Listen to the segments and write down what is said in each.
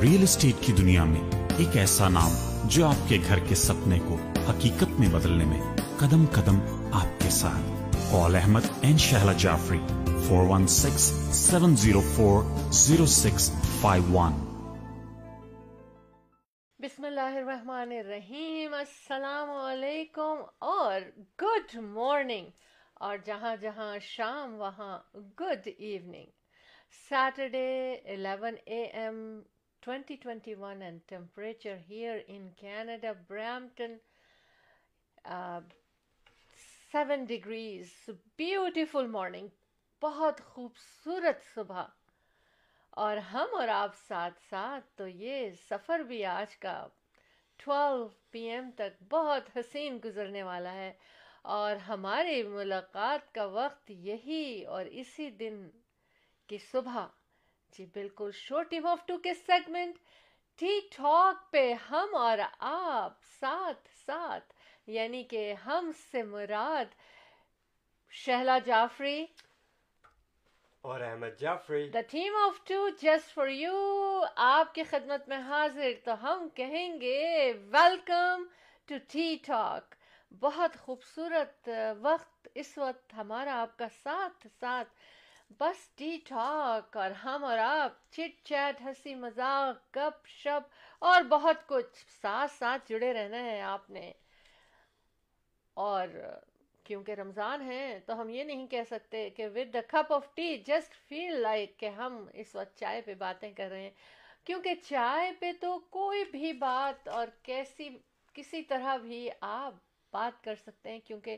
Rail estate کی دنیا میں ایک ایسا نام جو آپ کے گھر کے سپنے کو حقیقت میں بدلنے میں قدم قدم آپ کے ساتھ احمد شہلا جعفری بسم اللہ الرحمن الرحیم السلام علیکم اور گڈ مارننگ اور جہاں جہاں شام وہاں good evening Saturday 11 A M 2021 and temperature here in Canada, Brampton, uh, 7 degrees. Degrees beautiful morning بہت خوبصورت صبح اور ہم اور آپ ساتھ ساتھ تو یہ سفر بھی آج کا 12 پی ایم تک بہت حسین گزرنے والا ہے اور ہماری ملاقات کا وقت یہی اور اسی دن کی صبح جی بالکل شو شورٹی ہاف ٹو کے سیگمنٹ ٹھیک ٹھاک پہ ہم اور آپ ساتھ ساتھ یعنی کہ ہم سے مراد شہلا جعفری اور Ahmad Jafri the team of two just for you آپ کی خدمت میں حاضر تو ہم کہیں گے ویلکم ٹو ٹی ٹاک بہت خوبصورت وقت اس وقت ہمارا آپ کا ساتھ ساتھ بس ٹی ٹاک اور ہم اور آپ چٹ چیٹ ہنسی مذاق گپ شپ اور بہت کچھ ساتھ جڑے رہنا ہے آپ نے اور کیونکہ رمضان ہیں تو ہم یہ نہیں کہہ سکتے کہ with a cup of tea just feel like کہ ہم اس وقت چائے پہ باتیں کر رہے ہیں کیونکہ چائے پہ تو کوئی بھی بات اور کیسی کسی طرح بھی آپ بات کر سکتے ہیں کیونکہ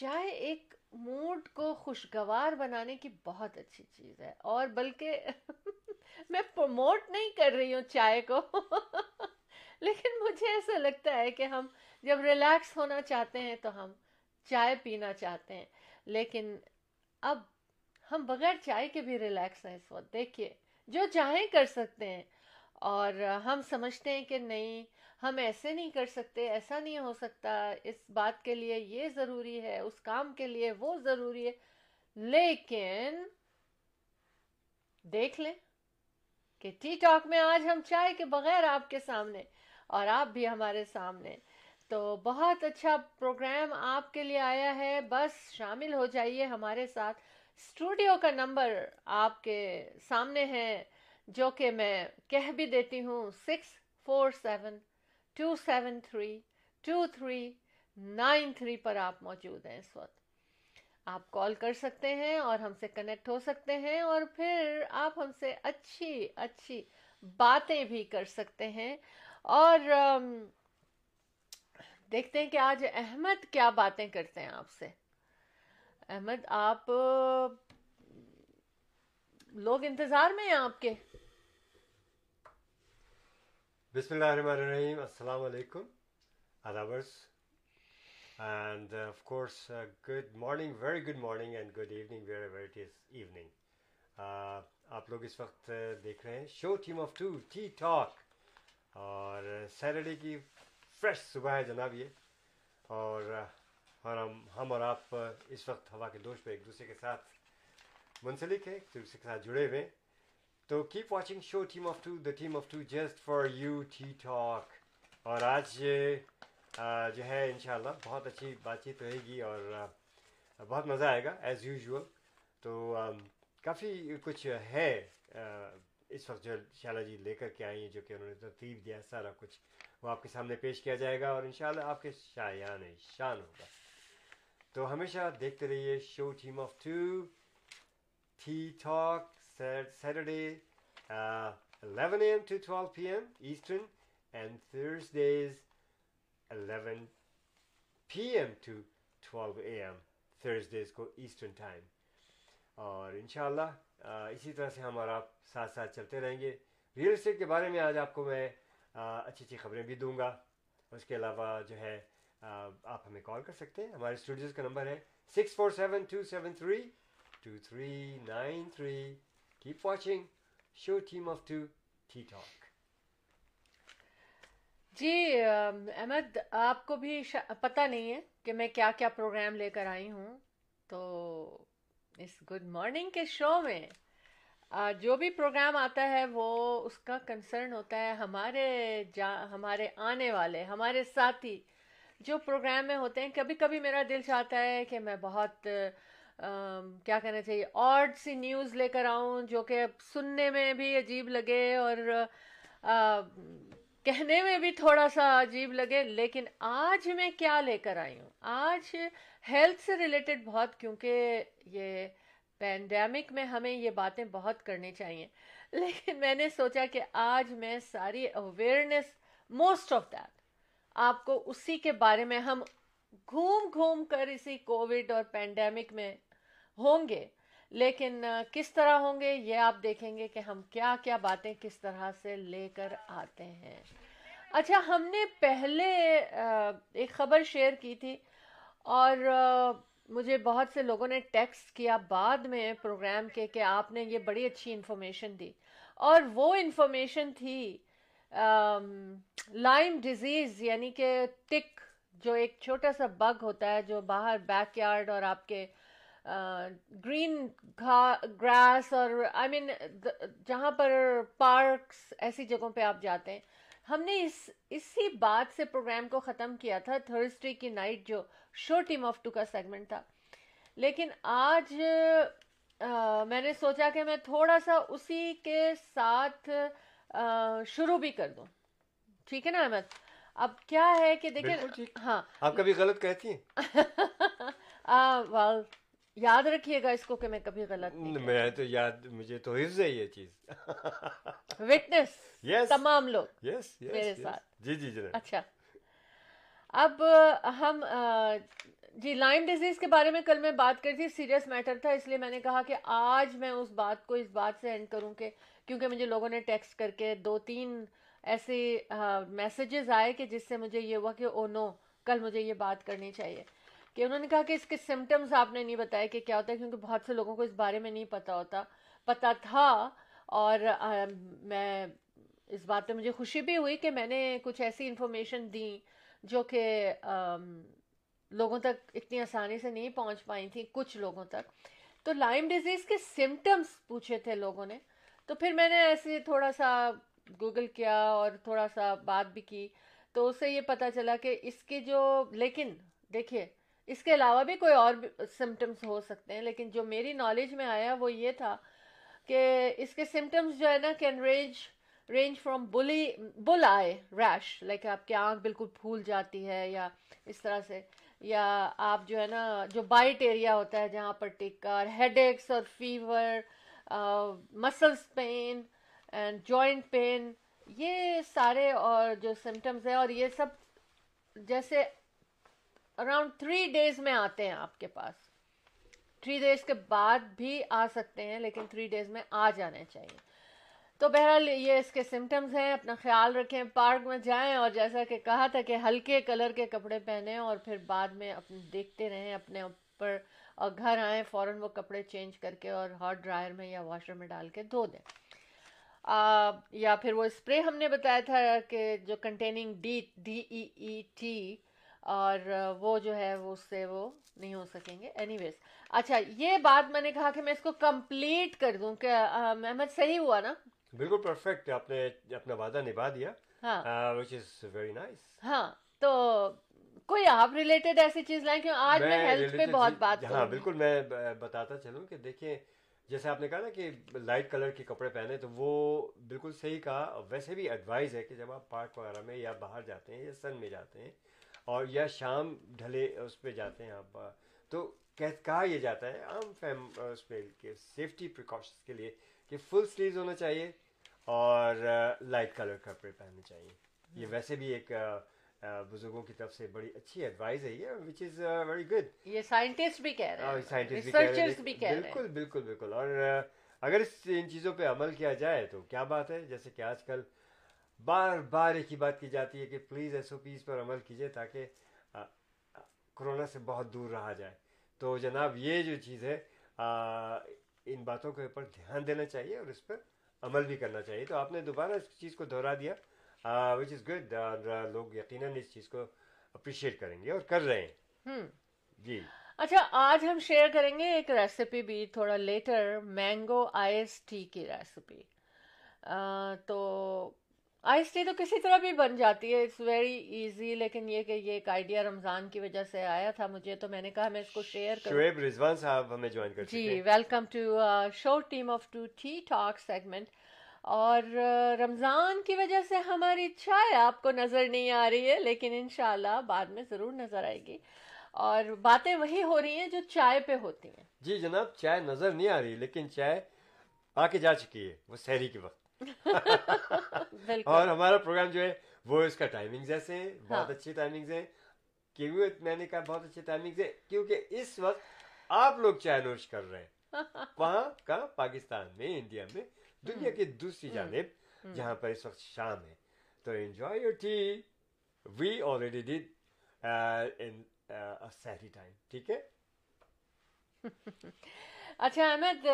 چائے ایک موڈ کو خوشگوار بنانے کی بہت اچھی چیز ہے اور بلکہ میں پروموٹ نہیں کر رہی ہوں چائے کو لیکن مجھے ایسا لگتا ہے کہ ہم جب ریلیکس ہونا چاہتے ہیں تو ہم چائے پینا چاہتے ہیں لیکن اب ہم بغیر چائے کے بھی ریلیکس ہیں اس وقت دیکھیے جو چاہیں کر سکتے ہیں اور ہم سمجھتے ہیں کہ نہیں ہم ایسے نہیں کر سکتے ایسا نہیں ہو سکتا اس بات کے لیے یہ ضروری ہے اس کام کے لیے وہ ضروری ہے لیکن دیکھ لیں کہ ٹی ٹاک میں آج ہم چائے کے بغیر آپ کے سامنے اور آپ بھی ہمارے سامنے تو بہت اچھا پروگرام آپ کے لیے آیا ہے بس شامل ہو جائیے ہمارے ساتھ اسٹوڈیو کا نمبر آپ کے سامنے ہے جو کہ میں کہہ بھی دیتی ہوں six four seven two seven three two three nine three پر آپ موجود ہیں اس وقت آپ کال کر سکتے ہیں اور ہم سے کنیکٹ ہو سکتے ہیں اور پھر آپ ہم سے اچھی اچھی باتیں بھی کر سکتے ہیں اور دیکھتے ہیں کہ آج احمد کیا باتیں کرتے ہیں آپ سے احمد آپ لوگ انتظار میں ہیں آپ کے بسم اللہ الرحمن الرحیم السلام علیکم اداورس and of course good morning very good morning and good evening very is evening آپ لوگ اس وقت uh, دیکھ رہے ہیں show team of two tea talk اور سیٹرڈے uh, کی فریش صبح ہے جناب یہ اور uh, ہم اور آپ اس وقت ہوا کے دوش پہ ایک دوسرے کے ساتھ منسلک ہیں ایک دوسرے کے ساتھ جڑے ہوئے ہیں تو keep watching show team of two the team of two just for you tea talk اور آج جو ہے ان شاء اللہ بہت اچھی بات چیت رہے گی اور بہت مزہ آئے گا ایز یوزول تو کافی کچھ ہے اس وقت جو شالہ جی لے کر کے آئی ہیں جو کہ انہوں نے ترتیب دیا ہے سارا کچھ وہ آپ کے سامنے پیش کیا جائے گا اور ان شاء اللہ آپ کے شایان شان ہوگا تو ہمیشہ دیکھتے رہیے شو ٹیم آف ٹو ٹھیک ٹھاک Saturday, uh, 11 a.m. to 12 p.m. Eastern, and Thursdays, 11 p.m. to 12 a.m. M کو ایسٹرن ٹائم اور انشاءاللہ شاء اسی طرح سے ہم اور آپ ساتھ ساتھ چلتے رہیں گے ریئل اسٹیٹ کے بارے میں آج آپ کو میں اچھی اچھی خبریں بھی دوں گا اس کے علاوہ جو ہے آپ ہمیں کال کر سکتے ہیں ہمارے اسٹوڈیوز کا نمبر ہے six four seven two seven three two three nine three Keep watching Show Team of Two Tea Talk. جی احمد آپ کو بھی پتہ نہیں ہے کہ میں کیا کیا پروگرام لے کر آئی ہوں تو اس گڈ مارننگ کے شو میں جو بھی پروگرام آتا ہے وہ اس کا کنسرن ہوتا ہے ہمارے جا ہمارے آنے والے ہمارے ساتھی جو پروگرام میں ہوتے ہیں کبھی کبھی میرا دل چاہتا ہے کہ میں بہت کیا کہنا چاہیے اور سی نیوز لے کر آؤں جو کہ سننے میں بھی عجیب لگے اور کہنے میں بھی تھوڑا سا عجیب لگے لیکن آج میں کیا لے کر آئی ہوں آج ہیلتھ سے ریلیٹڈ بہت کیونکہ یہ پینڈیمک میں ہمیں یہ باتیں بہت کرنی چاہیے لیکن میں نے سوچا کہ آج میں ساری اویئرنیس موسٹ آف دیٹ آپ کو اسی کے بارے میں ہم گھوم گھوم کر اسی کووڈ اور پینڈیمک میں ہوں گے لیکن کس طرح ہوں گے یہ آپ دیکھیں گے کہ ہم کیا کیا باتیں کس طرح سے لے کر آتے ہیں اچھا ہم نے پہلے ایک خبر شیئر کی تھی اور مجھے بہت سے لوگوں نے ٹیکسٹ کیا بعد میں پروگرام کے کہ آپ نے یہ بڑی اچھی انفارمیشن دی اور وہ انفارمیشن تھی لائم ڈیزیز یعنی کہ تک جو ایک چھوٹا سا بگ ہوتا ہے جو باہر بیک یارڈ اور آپ کے گرین گراس اور آئی مین جہاں پر پارکس ایسی جگہوں پہ آپ جاتے ہیں ہم نے اس اسی بات سے پروگرام کو ختم کیا تھا تھرسڈے کی نائٹ جو شو ٹیم آف ٹو کا سیگمنٹ تھا لیکن آج میں نے سوچا کہ میں تھوڑا سا اسی کے ساتھ شروع بھی کر دوں ٹھیک ہے نا احمد اب کیا ہے کہ دیکھیں ہاں آپ کبھی غلط کہتی ہیں یاد رکھیے گا اس کو کہ میں کبھی غلط میں تو یاد مجھے تو حفظ ہے یہ چیز وٹنس تمام لوگ میرے ساتھ جی جی جی اچھا اب ہم جی لائم ڈیزیز کے بارے میں کل میں بات کر تھی سیریس میٹر تھا اس لیے میں نے کہا کہ آج میں اس بات کو اس بات سے اینڈ کروں کہ کیونکہ مجھے لوگوں نے ٹیکسٹ کر کے دو تین ایسے میسیجز آئے کہ جس سے مجھے یہ ہوا کہ او oh نو کل مجھے یہ بات کرنی چاہیے کہ انہوں نے کہا کہ اس کے سمٹمز آپ نے نہیں بتایا کہ کیا ہوتا ہے کیونکہ بہت سے لوگوں کو اس بارے میں نہیں پتا ہوتا پتا تھا اور میں اس بات پہ مجھے خوشی بھی ہوئی کہ میں نے کچھ ایسی انفارمیشن دیں جو کہ لوگوں تک اتنی آسانی سے نہیں پہنچ پائی تھیں کچھ لوگوں تک تو لائم ڈیزیز کے سمٹمز پوچھے تھے لوگوں نے تو پھر میں نے ایسے تھوڑا سا گوگل کیا اور تھوڑا سا بات بھی کی تو اس سے یہ پتا چلا کہ اس کی جو لیکن دیکھیے اس کے علاوہ بھی کوئی اور سمٹمز سمٹمس ہو سکتے ہیں لیکن جو میری نالج میں آیا وہ یہ تھا کہ اس کے سمٹمس جو ہے نا کین رینج رینج فرام بلی بل آئے ریش لائک آپ کی آنکھ بالکل پھول جاتی ہے یا اس طرح سے یا آپ جو ہے نا جو بائٹ ایریا ہوتا ہے جہاں پر ٹکا ہیڈ ایکس اور fever muscles pain and joint pain یہ سارے اور جو سمٹمز ہیں اور یہ سب جیسے اراؤنڈ تھری ڈیز میں آتے ہیں آپ کے پاس تھری ڈیز کے بعد بھی آ سکتے ہیں لیکن تھری ڈیز میں آ جانے چاہیے تو بہرحال یہ اس کے سمٹمز ہیں اپنا خیال رکھیں پارک میں جائیں اور جیسا کہ کہا تھا کہ ہلکے کلر کے کپڑے پہنیں اور پھر بعد میں اپنے دیکھتے رہیں اپنے اوپر اور گھر آئیں فوراً وہ کپڑے چینج کر کے اور ہاٹ ڈرائر میں یا واشر میں ڈال کے دھو دیں یا پھر وہ اسپرے ہم نے بتایا تھا کہ جو containing D D E E T اور وہ جو ہے وہ اس سے وہ نہیں ہو سکیں گے اینی ویز اچھا یہ بات میں نے کہا کہ میں اس کو کمپلیٹ کر دوں کہ احمد صحیح ہوا نا بالکل پرفیکٹ آپ نے اپنا وعدہ نبھا دیا ہاں, ہاں، تو کوئی آپ ریلیٹڈ ایسی چیز لائیں کیوں آج میں ہیلتھ پہ بہت بات ہاں بالکل میں بتاتا چلوں کہ دیکھیں جیسے آپ نے کہا نا کہ لائٹ کلر کے کپڑے پہنے تو وہ بالکل صحیح کہا ویسے بھی ایڈوائز ہے کہ جب آپ پارک وغیرہ میں یا باہر جاتے ہیں یا سن میں جاتے ہیں اور یا شام ڈھلے اس پہ جاتے ہیں آپ تو کہا یہ جاتا ہے عام فیم اس پہ سیفٹی پریکاشنس کے لیے کہ فل سلیوز ہونا چاہیے اور لائٹ کلر کپڑے پہننے چاہیے یہ ہاں۔ ویسے بھی ایک بزرگوں کی طرف سے بڑی اچھی ایڈوائز ہے یہ گڈ یہ بالکل بالکل بالکل اور اگر اس ان چیزوں پہ عمل کیا جائے تو کیا بات ہے جیسے کہ آج کل بار بار ایک ہی بات کی جاتی ہے کہ پلیز ایس او پیز پر عمل کیجیے تاکہ کورونا سے بہت دور رہا جائے تو جناب یہ جو چیز ہے ان باتوں کے اوپر دھیان دینا چاہیے اور اس پر عمل بھی کرنا چاہیے تو آپ نے دوبارہ اس چیز کو دہرا دیا وچ از گڈ لوگ یقیناً اس چیز کو اپریشیٹ کریں گے اور کر رہے ہیں جی اچھا آج ہم شیئر کریں گے ایک ریسیپی بھی تھوڑا لیٹر مینگو آئس ٹی کی ریسیپی تو آئس ٹی تو کسی طرح بھی بن جاتی ہے اٹس ویری ایزی لیکن یہ کہ یہ ایک آئیڈیا رمضان کی وجہ سے آیا تھا مجھے تو میں نے کہا میں اس کو شیئر کروں رضوان صاحب ہمیں جوائن کر جی welcome to Show Team of Two Tea Talk segment اور رمضان کی وجہ سے ہماری چائے آپ کو نظر نہیں آ رہی ہے لیکن انشاءاللہ بعد میں ضرور نظر آئے گی اور باتیں وہی ہو رہی ہیں جو چائے پہ ہوتی ہیں جی جناب چائے نظر نہیں آ رہی لیکن چائے آ کے جا چکی ہے وہ کے وقت اور ہمارا پروگرام جو ہے وہ اس کا ٹائمنگ جیسے ہاں۔ بہت اچھی ٹائمنگ ہیں کیونکہ اس وقت آپ لوگ چائے نوش کر رہے ہیں وہاں کہاں پاکستان میں انڈیا میں دنیا کی دوسری جانب جہاں پر اس وقت شام ہے تو انجوائے وی آلریڈی سیری ٹائم ٹھیک ہے اچھا احمد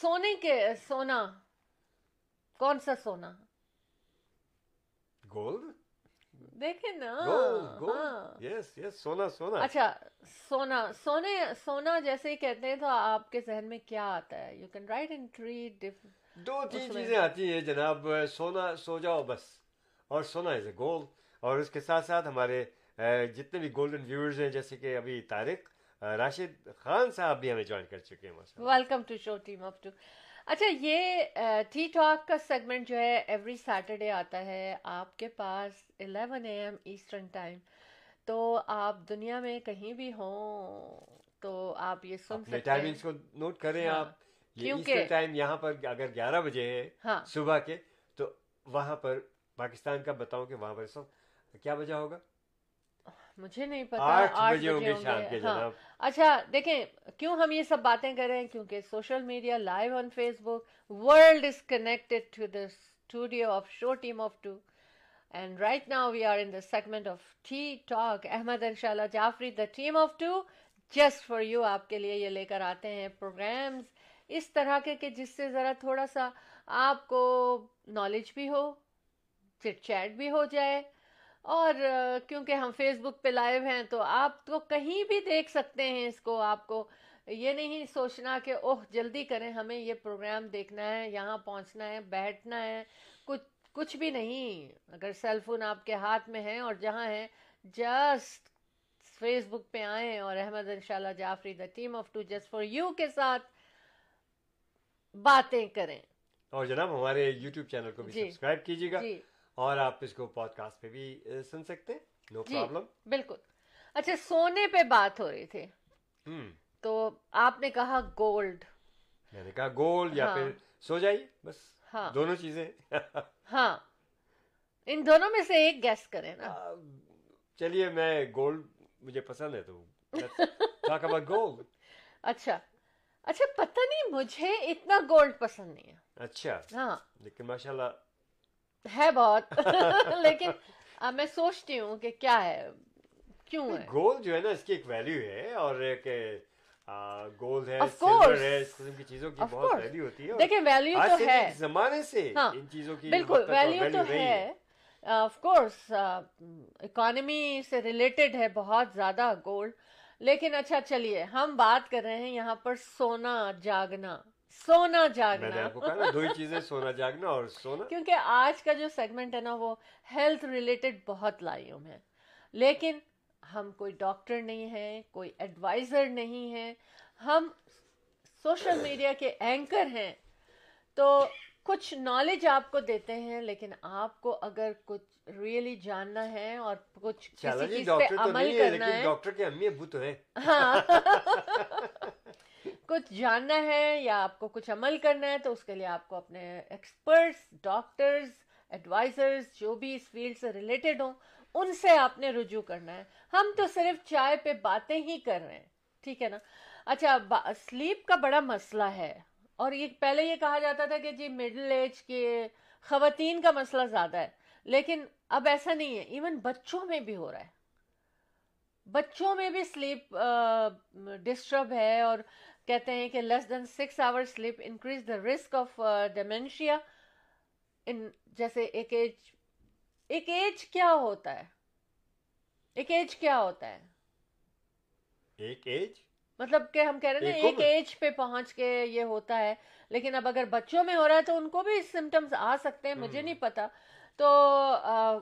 سونے کے سونا کون سا سونا گولڈ دیکھیں نا یس یس سونا سونا اچھا سونا سونے سونا جیسے ہی کہتے ہیں تو آپ کے ذہن میں کیا آتا ہے you can write in three دو تین چیزیں آتی ہیں جناب سونا سو جاؤ بس اور سونا از اے گول اور اس کے ساتھ ساتھ ہمارے جتنے بھی گولڈن ویورز ہیں جیسے کہ ابھی طارق راشد خان صاحب بھی ہمیں جوائن کر چکے ہیں welcome to show team up to اچھا یہ ٹی ٹاک کا سیگمنٹ جو ہے ایوری سیٹرڈے آتا ہے آپ کے پاس eleven A M eastern time تو آپ دنیا میں کہیں بھی ہوں تو آپ یہ سن سکتے ہیں کو نوٹ کریں ہاں، آپ کیونکہ یہاں پر اگر گیارہ بجے ہے ہاں۔ صبح کے تو وہاں پر پاکستان کا بتاؤں کہ وہاں پر سب کیا بجا ہوگا مجھے نہیں پتا ہاں۔ جناب اچھا دیکھیں کیوں ہم یہ سب باتیں کر رہے ہیں کیونکہ social media live on Facebook world is connected to the studio of show team of two and right now we are in the segment of tea talk Ahmad ان شاء اللہ Jafri the team of two just for you آپ کے لیے یہ لے کر آتے ہیں programmes اس طرح کے کہ جس سے ذرا تھوڑا سا آپ کو نالج بھی ہو چٹ چیٹ بھی ہو جائے اور کیونکہ ہم فیس بک پہ لائیو ہیں تو آپ تو کہیں بھی دیکھ سکتے ہیں اس کو آپ کو یہ نہیں سوچنا کہ اوہ جلدی کریں ہمیں یہ پروگرام دیکھنا ہے یہاں پہنچنا ہے بیٹھنا ہے کچھ کچھ بھی نہیں اگر سیل فون آپ کے ہاتھ میں ہیں اور جہاں ہیں جسٹ فیس بک پہ آئیں اور احمد ان شاء اللہ جعفری کریں اور جناب ہمارے یوٹیوب کو بھی جی سبسکرائب کیجیے گا جی۔ اور آپ اس کو پوڈ کاسٹ پہ بھی سن سکتے ہیں نو پرابلم جی، بالکل اچھا سونے پہ بات ہو رہی تھی تو آپ نے کہا گولڈ میں نے کہا گولڈ یا ہاں۔ پھر سو جائیے بس ہاں دونوں چیزیں ہاں ان دونوں میں سے ایک گیس کریں نا چلیے میں گولڈ مجھے پسند ہے تو گولڈ اچھا اچھا پتہ نہیں مجھے اتنا گولڈ پسند نہیں ہے اچھا ہاں لیکن ماشاء اللہ ہے بہت لیکن میں سوچتی ہوں کہ کیا ہے کیوں ہے گول جو ہے نا اس کی ایک ویلیو ہے اور ایک ہے ہے ہے ہے سلور اس قسم کی کی چیزوں بہت ویلیو ویلیو ہوتی دیکھیں تو زمانے سے ہاں، ان چیزوں کی بالکل ویلیو تو ہے آف کورس اکانومی سے ریلیٹڈ ہے بہت زیادہ گولڈ لیکن اچھا چلیے ہم بات کر رہے ہیں یہاں پر سونا جاگنا سونا جاگنا دو چیزیں سونا جاگنا اور سونا کیونکہ آج کا جو سیگمنٹ ہے نا وہ ہیلتھ ریلیٹڈ بہت لائیوم ہے لیکن ہم کوئی ڈاکٹر نہیں ہیں کوئی ایڈوائزر نہیں ہیں ہم سوشل میڈیا کے اینکر ہیں تو کچھ نالج آپ کو دیتے ہیں لیکن آپ کو اگر کچھ ریئلی جاننا ہے اور کچھ کسی جی، چیز پہ عمل کرنا ہے ڈاکٹر کے امی ابو تو ہاں کچھ جاننا ہے یا آپ کو کچھ عمل کرنا ہے تو اس کے لیے آپ کو اپنے ایکسپرٹس ڈاکٹرز ایڈوائزرز جو بھی اس فیلڈ سے ریلیٹڈ ہوں ان سے آپ نے رجوع کرنا ہے ہم تو صرف چائے پہ باتیں ہی کر رہے ہیں ٹھیک ہے نا اچھا سلیپ کا بڑا مسئلہ ہے اور یہ پہلے یہ کہا جاتا تھا کہ جی مڈل ایج کے خواتین کا مسئلہ زیادہ ہے لیکن اب ایسا نہیں ہے ایون بچوں میں بھی ہو رہا ہے بچوں میں بھی سلیپ ڈسٹرب ہے اور کہتے ہیں کہ less than six hour sleep increase the risk of dementia in جیسے ایک ایج ایک ایج کیا ہوتا ہے ایک ایج کیا ہوتا ہے ایک ایج مطلب کہ ہم کہہ رہے ہیں ایک ایج پہ پہنچ کے یہ ہوتا ہے لیکن اب اگر بچوں میں ہو رہا ہے تو ان کو بھی سمٹمز آ سکتے ہیں مجھے نہیں پتا تو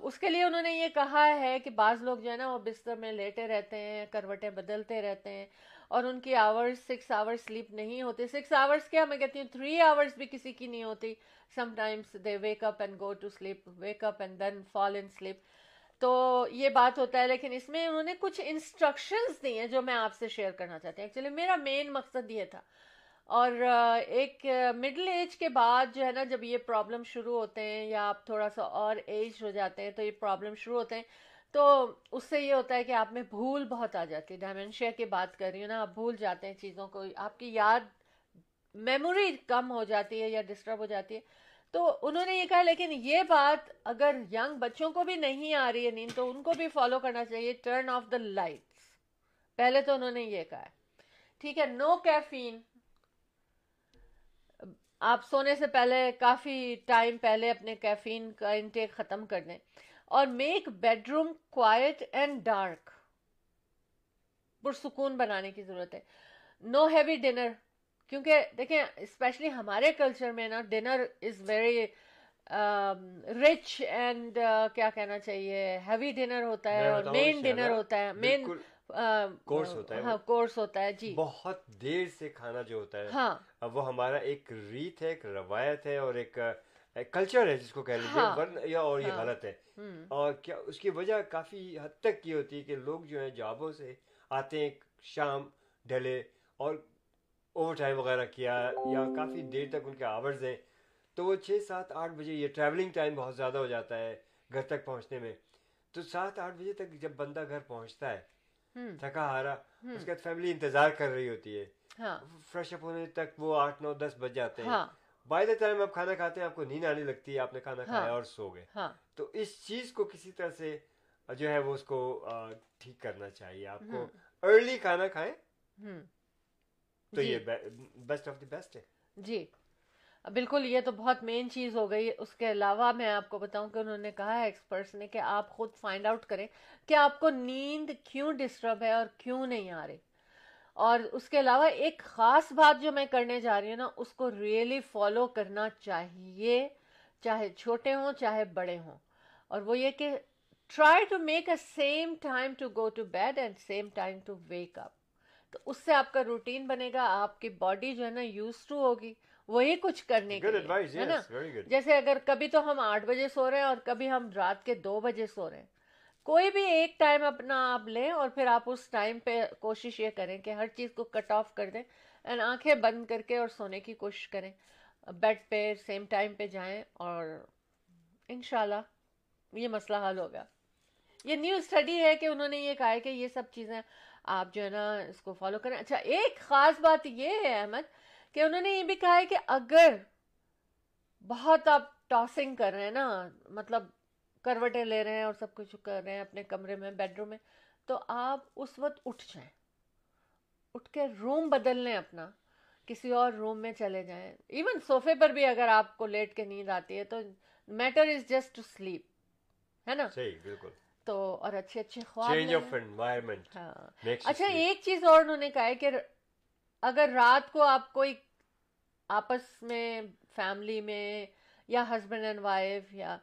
اس کے لیے انہوں نے یہ کہا ہے کہ بعض لوگ جو ہے نا وہ بستر میں لیٹے رہتے ہیں کروٹیں بدلتے رہتے ہیں اور ان کی آورس سکس آور سلیپ نہیں ہوتے سکس آورس کیا میں کہتی ہوں تھری آورس بھی کسی کی نہیں ہوتی sometimes they wake up and go to sleep wake up and then fall in sleep تو یہ بات ہوتا ہے لیکن اس میں انہوں نے کچھ انسٹرکشنز دی ہیں جو میں آپ سے شیئر کرنا چاہتی ہوں ایکچولی میرا مین مقصد یہ تھا اور ایک مڈل ایج کے بعد جو ہے نا جب یہ پرابلم شروع ہوتے ہیں یا آپ تھوڑا سا اور ایج ہو جاتے ہیں تو یہ پرابلم شروع ہوتے ہیں تو اس سے یہ ہوتا ہے کہ آپ میں بھول بہت آ جاتی ہے ڈائمینشیا کی بات کر رہی ہوں نا آپ بھول جاتے ہیں چیزوں کو آپ کی یاد میموری کم ہو جاتی ہے یا ڈسٹرب ہو جاتی ہے تو انہوں نے یہ کہا لیکن یہ بات اگر ینگ بچوں کو بھی نہیں آ رہی ہے نیند تو ان کو بھی فالو کرنا چاہیے ٹرن آف دا لائٹ پہلے تو انہوں نے یہ کہا ہے ٹھیک ہے نو کیفین آپ سونے سے پہلے کافی ٹائم پہلے اپنے کیفین کا انٹیک ختم کر دیں اور make bedroom quiet and dark پرسکون بنانے کی ضرورت ہے نو ہیوی ڈنر کیونکہ دیکھیں اسپیشلی ہمارے کلچر میں نا dinner is very rich and کیا کہنا چاہیے ہیوی ڈنر ہوتا ہے اور مین ڈنر ہوتا ہے کورس ہوتا ہے ہاں کورس ہوتا ہے جی بہت دیر سے کھانا جو ہوتا ہے ہاں وہ ہمارا ایک ریت ہے ایک روایت ہے اور ایک کلچر ہے جس کو کہہ لیجیے ہاں۔ یا اور یہ ہاں۔ غلط ہے اور کیا اس کی وجہ کافی حد تک یہ ہوتی ہے کہ لوگ جو ہیں جابوں سے آتے ہیں شام ڈھلے اور اوور ٹائم وغیرہ کیا یا کافی دیر تک ان کے آورز ہیں تو وہ چھ سات آٹھ بجے یہ ٹریولنگ ٹائم بہت زیادہ ہو جاتا ہے گھر تک پہنچنے میں تو سات آٹھ بجے تک جب بندہ گھر پہنچتا ہے تھکا ہارا اس کے بعد فیملی انتظار کر رہی ہوتی ہے فریش ہاں۔ اپ ہونے تک وہ آٹھ نو دس بج جاتے ہیں بائی دا ٹائم آپ کھانا کھاتے ہیں آپ کو نیند آنے لگتی ہے آپ نے کھانا کھایا اور سو گئے تو اس چیز کو کسی طرح سے جو ہے وہ اس کو ٹھیک کرنا چاہیے آپ کو ارلی کھانا کھائیں تو یہ بیسٹ آف دی بیسٹ ہے جی بالکل یہ تو بہت مین چیز ہو گئی اس کے علاوہ میں آپ کو بتاؤں کہ انہوں نے کہا ہے ایکسپرٹس نے کہ آپ خود فائنڈ آؤٹ کریں کہ آپ کو نیند کیوں ڈسٹرب ہے اور کیوں نہیں آ رہی اور اس کے علاوہ ایک خاص بات جو میں کرنے جا رہی ہوں نا اس کو ریئلی فالو کرنا چاہیے چاہے چھوٹے ہوں چاہے بڑے ہوں اور وہ یہ کہ try to make a same time to go to bed and same time to wake up تو اس سے آپ کا روٹین بنے گا آپ کی باڈی جو ہے نا یوز ٹو ہوگی وہی کچھ کرنے کے لیے ہے نا جیسے اگر کبھی تو ہم آٹھ بجے سو رہے ہیں اور کبھی ہم رات کے دو بجے سو رہے ہیں کوئی بھی ایک ٹائم اپنا آپ لیں اور پھر آپ اس ٹائم پہ کوشش یہ کریں کہ ہر چیز کو کٹ آف کر دیں اینڈ آنکھیں بند کر کے اور سونے کی کوشش کریں بیڈ پہ سیم ٹائم پہ جائیں اور انشاءاللہ یہ مسئلہ حل ہو گیا یہ نیو اسٹڈی ہے کہ انہوں نے یہ کہا ہے کہ یہ سب چیزیں آپ جو ہے نا اس کو فالو کریں اچھا ایک خاص بات یہ ہے احمد کہ انہوں نے یہ بھی کہا ہے کہ اگر بہت آپ ٹاسنگ کر رہے ہیں نا مطلب کروٹیں لے رہے ہیں اور سب کچھ کر رہے ہیں اپنے کمرے میں بیڈ روم میں تو آپ اس وقت اٹھ جائیں اٹھ کے روم بدل لیں اپنا کسی اور روم میں چلے جائیں ایون صوفے پر بھی اگر آپ کو لیٹ کے نیند آتی ہے تو matter is just to sleep ہے نا بالکل تو اور اچھے اچھے خواب ہاں۔ اچھا ایک چیز اور انہوں نے کہا ہے کہ اگر رات کو آپ کوئی آپس میں فیملی میں یا ہسبینڈ اینڈ وائف یا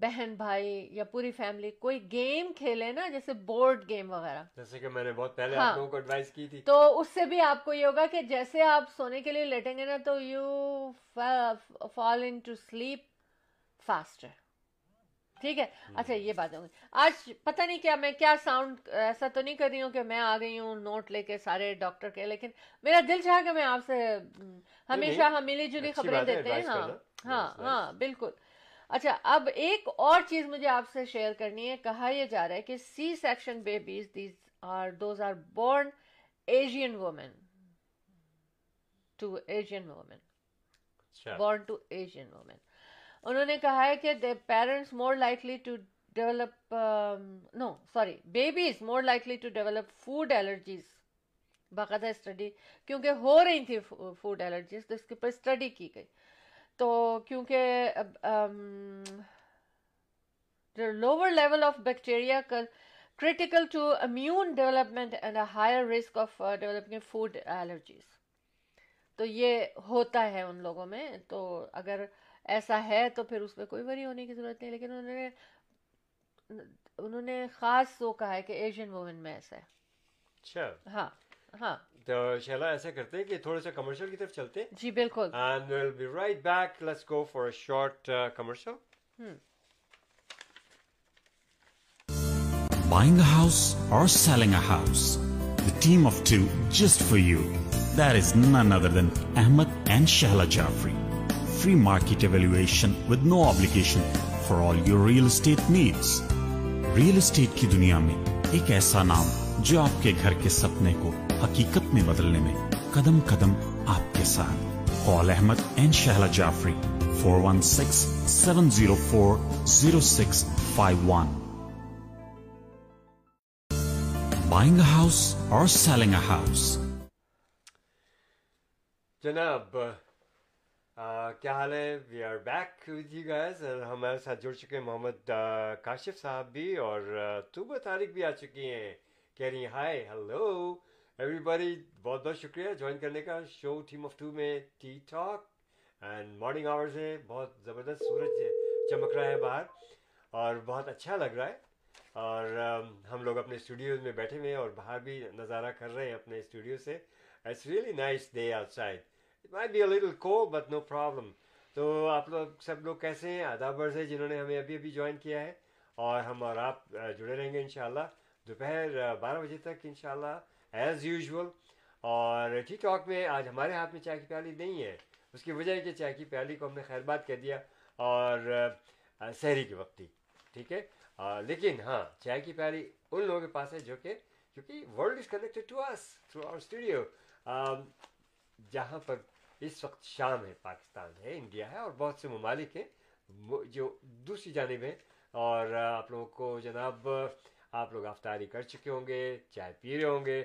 بہن بھائی یا پوری فیملی کوئی گیم کھیلے نا جیسے بورڈ گیم وغیرہ جیسے کہ میں نے بہت پہلے ہاں۔ لوگوں کو کی تھی تو اس سے بھی آپ کو یہ ہوگا کہ جیسے آپ سونے کے لیے لیٹیں گے نا تو you fall into sleep faster ٹھیک ہے اچھا یہ بات ہوگی آج پتا نہیں کیا میں کیا ساؤنڈ ایسا تو نہیں کر رہی ہوں کہ میں آ گئی ہوں نوٹ لے کے سارے ڈاکٹر کے لیکن میرا دل چاہ کہ میں آپ سے ہمیشہ ہم ملی جلی خبریں دیتے ہیں ہاں ہاں ہاں بالکل اچھا اب ایک اور چیز مجھے آپ سے شیئر کرنی ہے کہا یہ جا رہا ہے کہ C section babies these are those are born Asian women women اچھا۔ بورن ٹو ایشین وومین انہوں نے کہا ہے کہ they parents more likely to develop no sorry babies more likely to develop food allergies باقاعدہ اسٹڈی کیونکہ ہو رہی تھی فوڈ الرجیز تو اس کے اوپر اسٹڈی کی گئی تو کیونکہ lower level of bacteria critical to immune development and a higher risk of developing food allergies تو یہ ہوتا ہے ان لوگوں میں تو اگر ایسا ہے تو پھر اس میں کوئی وری ہونے کی ضرورت نہیں لیکن انہوں نے انہوں نے خاص وہ کہا ہے کہ ایشین وومن میں ایسا ہے اچھا ہاں ہاں تو شیلا ایسا کرتے کہ سا کمرشل کمرشل کی طرف چلتے جی بالکل and be right back let's go for short real estate کی دنیا میں ایک ایسا نام جو آپ کے گھر کے سپنے کو حقیقت میں بدلنے میں قدم قدم آپ کے ساتھ Ahmad and Shahla Jafri four one six seven zero four zero six house اور سیلنگ ہاؤس جناب کیا حال ہے ہمارے ساتھ جڑ چکے ہیں محمد کاشف صاحب بھی اور بھی آ چکی ہیں ہیں کہہ رہی ایوری بار بہت بہت شکریہ جوائن کرنے کا شو ٹیم آف ٹو میں ٹھیک ٹاک اینڈ مارننگ آورز ہے بہت زبردست سورج چمک رہا ہے باہر اور بہت اچھا لگ رہا ہے اور um, ہم لوگ اپنے اسٹوڈیوز میں بیٹھے ہوئے ہیں اور باہر بھی نظارہ کر رہے ہیں اپنے اسٹوڈیو سے it's really nice day outside may be little کو بٹ نو پرابلم تو آپ لوگ سب لوگ کیسے ہیں آداب ورز ہیں جنہوں نے ہمیں ابھی ابھی جوائن کیا ہے اور ہم اور آپ uh, جڑے رہیں گے ان شاء اللہ دوپہر بارہ بجے تک انشاءاللہ ایز یوزول اور ٹھیک ٹاک میں آج ہمارے ہاتھ میں چائے کی پیالی نہیں ہے اس کی وجہ ہے کہ چائے کی پیالی کو ہم نے خیر بات کر دیا اور شہری کے وقت تھی ٹھیک ہے لیکن ہاں چائے کی پیالی ان لوگوں کے پاس ہے جو کہ کیونکہ world is connected to us through our studio جہاں پر اس وقت شام ہے پاکستان ہے انڈیا ہے اور بہت سے ممالک ہیں جو دوسری جانب ہیں اور آپ لوگوں کو جناب آپ لوگ افطاری کر چکے ہوں گے چائے پی رہے ہوں گے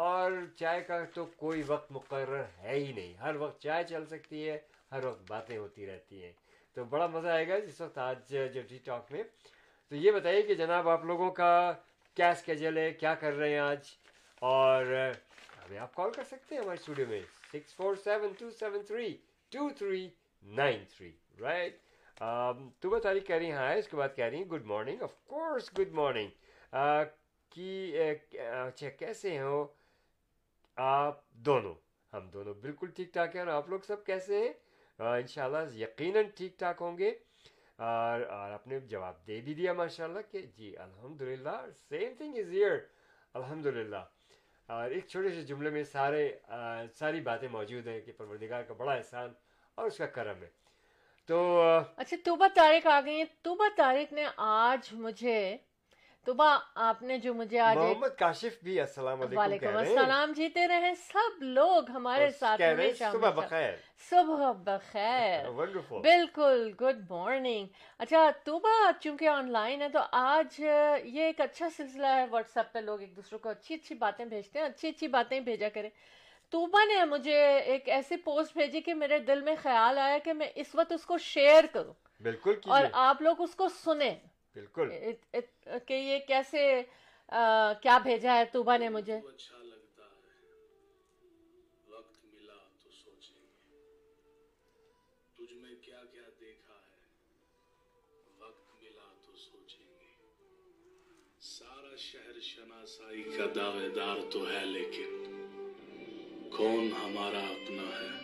اور چائے کا تو کوئی وقت مقرر ہے ہی نہیں ہر وقت چائے چل سکتی ہے ہر وقت باتیں ہوتی رہتی ہیں تو بڑا مزہ آئے گا جس وقت آج جو ٹی ٹاک میں تو یہ بتائیے کہ جناب آپ لوگوں کا کیا اسکیجل ہے کیا کر رہے ہیں آج اور ابھی آپ کال کر سکتے ہیں ہمارے اسٹوڈیو میں six four seven two seven three two three nine three right تو بتا رہی کہہ رہی ہیں ہاں اس کے بعد کہہ رہی ہیں good morning of course good morning اچھا کیسے ہو آپ دونوں ہم دونوں بالکل ٹھیک ٹھاک ہیں اور آپ لوگ سب کیسے ہیں ان شاء اللہ یقیناً ٹھیک ٹھاک ہوں گے اور اور آپ نے جواب دے بھی دیا کہ جی سیم تھنگ از ایئر الحمد للہ اور ایک چھوٹے سے جملے میں سارے ساری باتیں موجود ہیں کہ پروردگار کا بڑا احسان اور اس کا کرم ہے تو اچھا توبہ طارق آ گئی ہیں توبہ طارق نے آج مجھے تو با آپ نے جو مجھے آج محمد کاشف بھی السلام علیکم وعلیکم السلام جیتے رہے سب لوگ ہمارے ساتھ صبح بخیر صبح بخیر بالکل گڈ مارننگ اچھا با چونکہ آن لائن ہے تو آج یہ ایک اچھا سلسلہ ہے واٹس ایپ پہ لوگ ایک دوسرے کو اچھی اچھی باتیں بھیجتے ہیں اچھی اچھی باتیں بھیجا کریں توبا نے مجھے ایک ایسی پوسٹ بھیجی کہ میرے دل میں خیال آیا کہ میں اس وقت اس کو شیئر کروں بالکل اور آپ لوگ اس کو سنیں بالکل کہ یہ کیسے کیا بھیجا ہے مجھے اچھا لگتا ہے سارا شہر شناسائی کا دعوے دار تو ہے لیکن کون ہمارا اپنا ہے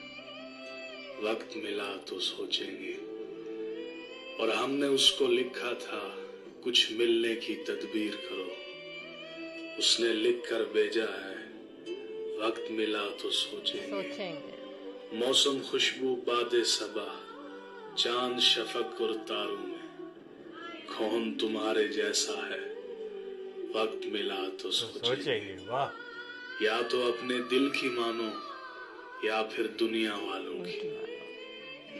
وقت ملا تو سوچیں گے اور ہم نے اس کو لکھا تھا کچھ ملنے کی تدبیر کرو اس نے لکھ کر بیجا ہے وقت ملا تو سوچیں گے موسم خوشبو باد چاند شفق اور تاروں میں کون تمہارے جیسا ہے وقت ملا تو سوچیں گے یا تو اپنے دل کی مانو یا پھر دنیا والوں کی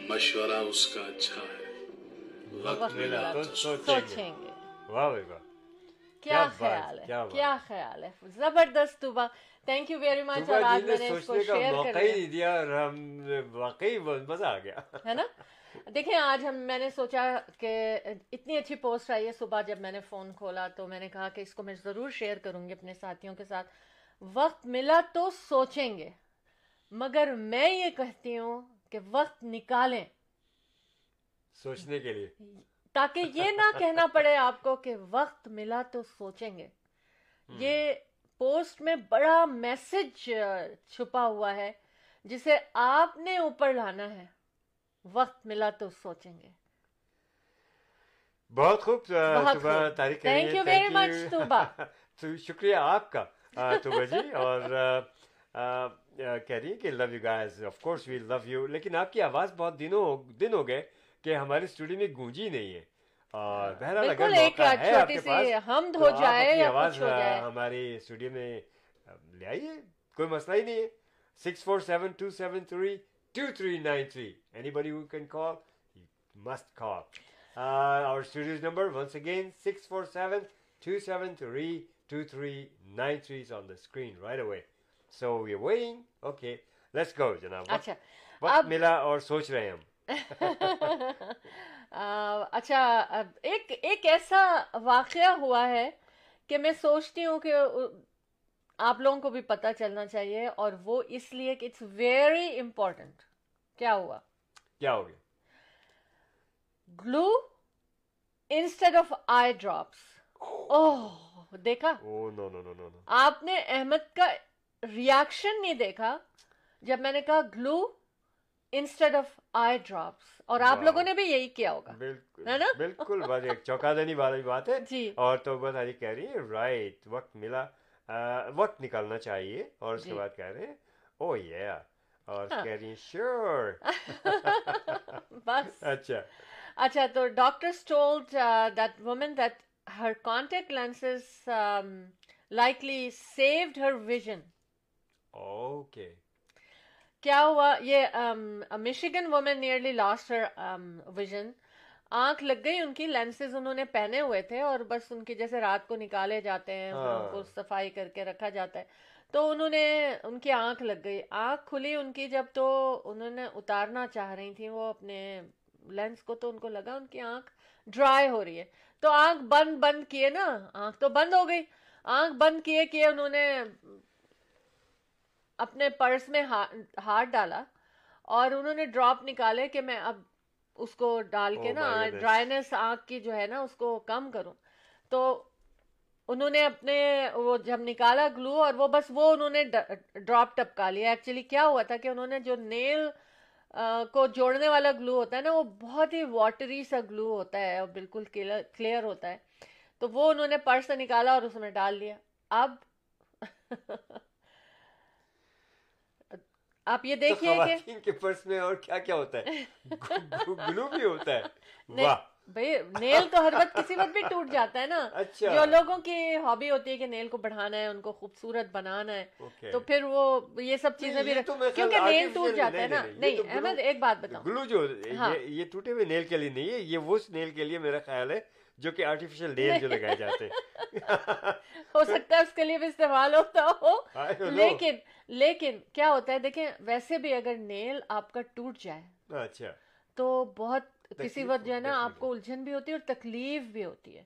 مشورہ اس کا اچھا ہے دیکھیں آج ہم میں نے سوچا کہ اتنی اچھی پوسٹ آئی ہے صبح جب میں نے فون کھولا تو میں نے کہا کہ اس کو میں ضرور شیئر کروں گی اپنے ساتھیوں کے ساتھ وقت ملا تو سوچیں گے مگر میں یہ کہتی ہوں کہ وقت نکالیں سوچنے کے لیے تاکہ یہ نہ کہنا پڑے آپ کو کہ وقت ملا تو سوچیں گے یہ پوسٹ میں بڑا میسج چھپا ہوا ہے جسے آپ نے اوپر لانا ہے وقت ملا تو سوچیں گے بہت خوب تاریخ شکریہ آپ کا جی اور آپ کی آواز بہت دنوں دن ہو گئے کہ ہمارے اسٹوڈیو میں گونجی نہیں ہے بہرحال اگر موقع ہے آپ کے پاس حمد ہو جائے آواز ہمارے اسٹوڈیو میں لے آئیے کوئی مسئلہ ہی نہیں ہے six four seven two seven three two three nine three anybody you can call must call our studios number once again six four seven two seven three two three nine three is on the screen right away so we waiting okay let's go جناب وقت ملا اور سوچ رہے ہیں ہم اچھا ایک ایک ایسا واقعہ ہوا ہے کہ میں سوچتی ہوں کہ آپ لوگوں کو بھی پتا چلنا چاہیے اور وہ اس لیے کہ اٹس ویری امپورٹینٹ کیا ہوا کیا ہو گیا glue instead of eye drops دیکھا آپ نے احمد کا ریاکشن نہیں دیکھا جب میں نے کہا glue instead of eye drops اور آپ لوگوں نے بھی یہی کیا ہوگا بالکل بالکل چوکا دینی والی بات ہے جی اور تو بتا جی کہہ رہی ہے رائٹ وقت ملا وقت نکالنا چاہیے اور اس کے جی۔ بعد کہہ رہے ہیں او oh یا اور ہاں۔ کہہ رہی ہیں شیور بس اچھا اچھا تو doctor told that woman that her contact lenses likely saved her vision okay کیا ہوا یہ Michigan woman nearly lost vision آنکھ لگ گئی ان کی لینسز انہوں نے پہنے ہوئے تھے اور بس ان کی جیسے رات کو نکالے جاتے ہیں ہاں۔ صفائی کر کے رکھا جاتا ہے تو انہوں نے ان کی آنکھ لگ گئی آنکھ کھلی ان کی جب تو انہوں نے اتارنا چاہ رہی تھی وہ اپنے لینس کو تو ان کو لگا ان کی آنکھ ڈرائی ہو رہی ہے تو آنکھ بند بند کیے نا آنکھ تو بند ہو گئی آنکھ بند کیے کیے انہوں نے اپنے پرس میں ہاتھ ڈالا اور انہوں نے ڈراپ نکالے کہ میں اب اس کو ڈال کے oh نا ڈرائیس آنکھ کی جو ہے نا اس کو کم کروں تو انہوں نے اپنے وہ جب نکالا گلو اور وہ بس وہ انہوں نے ڈراپ ٹپکا لیا ایکچولی کیا ہوا تھا کہ انہوں نے جو نیل کو جوڑنے والا گلو ہوتا ہے نا وہ بہت ہی واٹری سا گلو ہوتا ہے اور بالکل کلیئر ہوتا ہے تو وہ انہوں نے پرس سے نکالا اور اس میں ڈال لیا اب آپ یہ دیکھیے پرس میں اور کیا کیا ہوتا ہے گلو بھی ہوتا ہے نیل تو ہر وقت وقت کسی بھی ٹوٹ جاتا ہے نا اچھا۔ جو لوگوں کی ہابی ہوتی ہے کہ نیل کو بڑھانا ہے ان کو خوبصورت بنانا ہے تو پھر وہ یہ سب چیزیں بھی کیونکہ نیل ٹوٹ جاتا ہے نا نہیں احمد ایک بات بتاؤ گلو جو یہ ٹوٹے ہوئے نیل کے لیے نہیں ہے یہ نیل کے لیے میرا خیال ہے جو کہ آرٹیفیشل جو لگائے جاتے ہو سکتا ہے اس کے لیے بھی استعمال ہوتا ہو لیکن لیکن کیا ہوتا ہے دیکھیں ویسے بھی اگر نیل آپ کا ٹوٹ جائے اچھا تو بہت کسی وقت جو ہے نا آپ کو الجھن بھی ہوتی ہے اور تکلیف بھی ہوتی ہے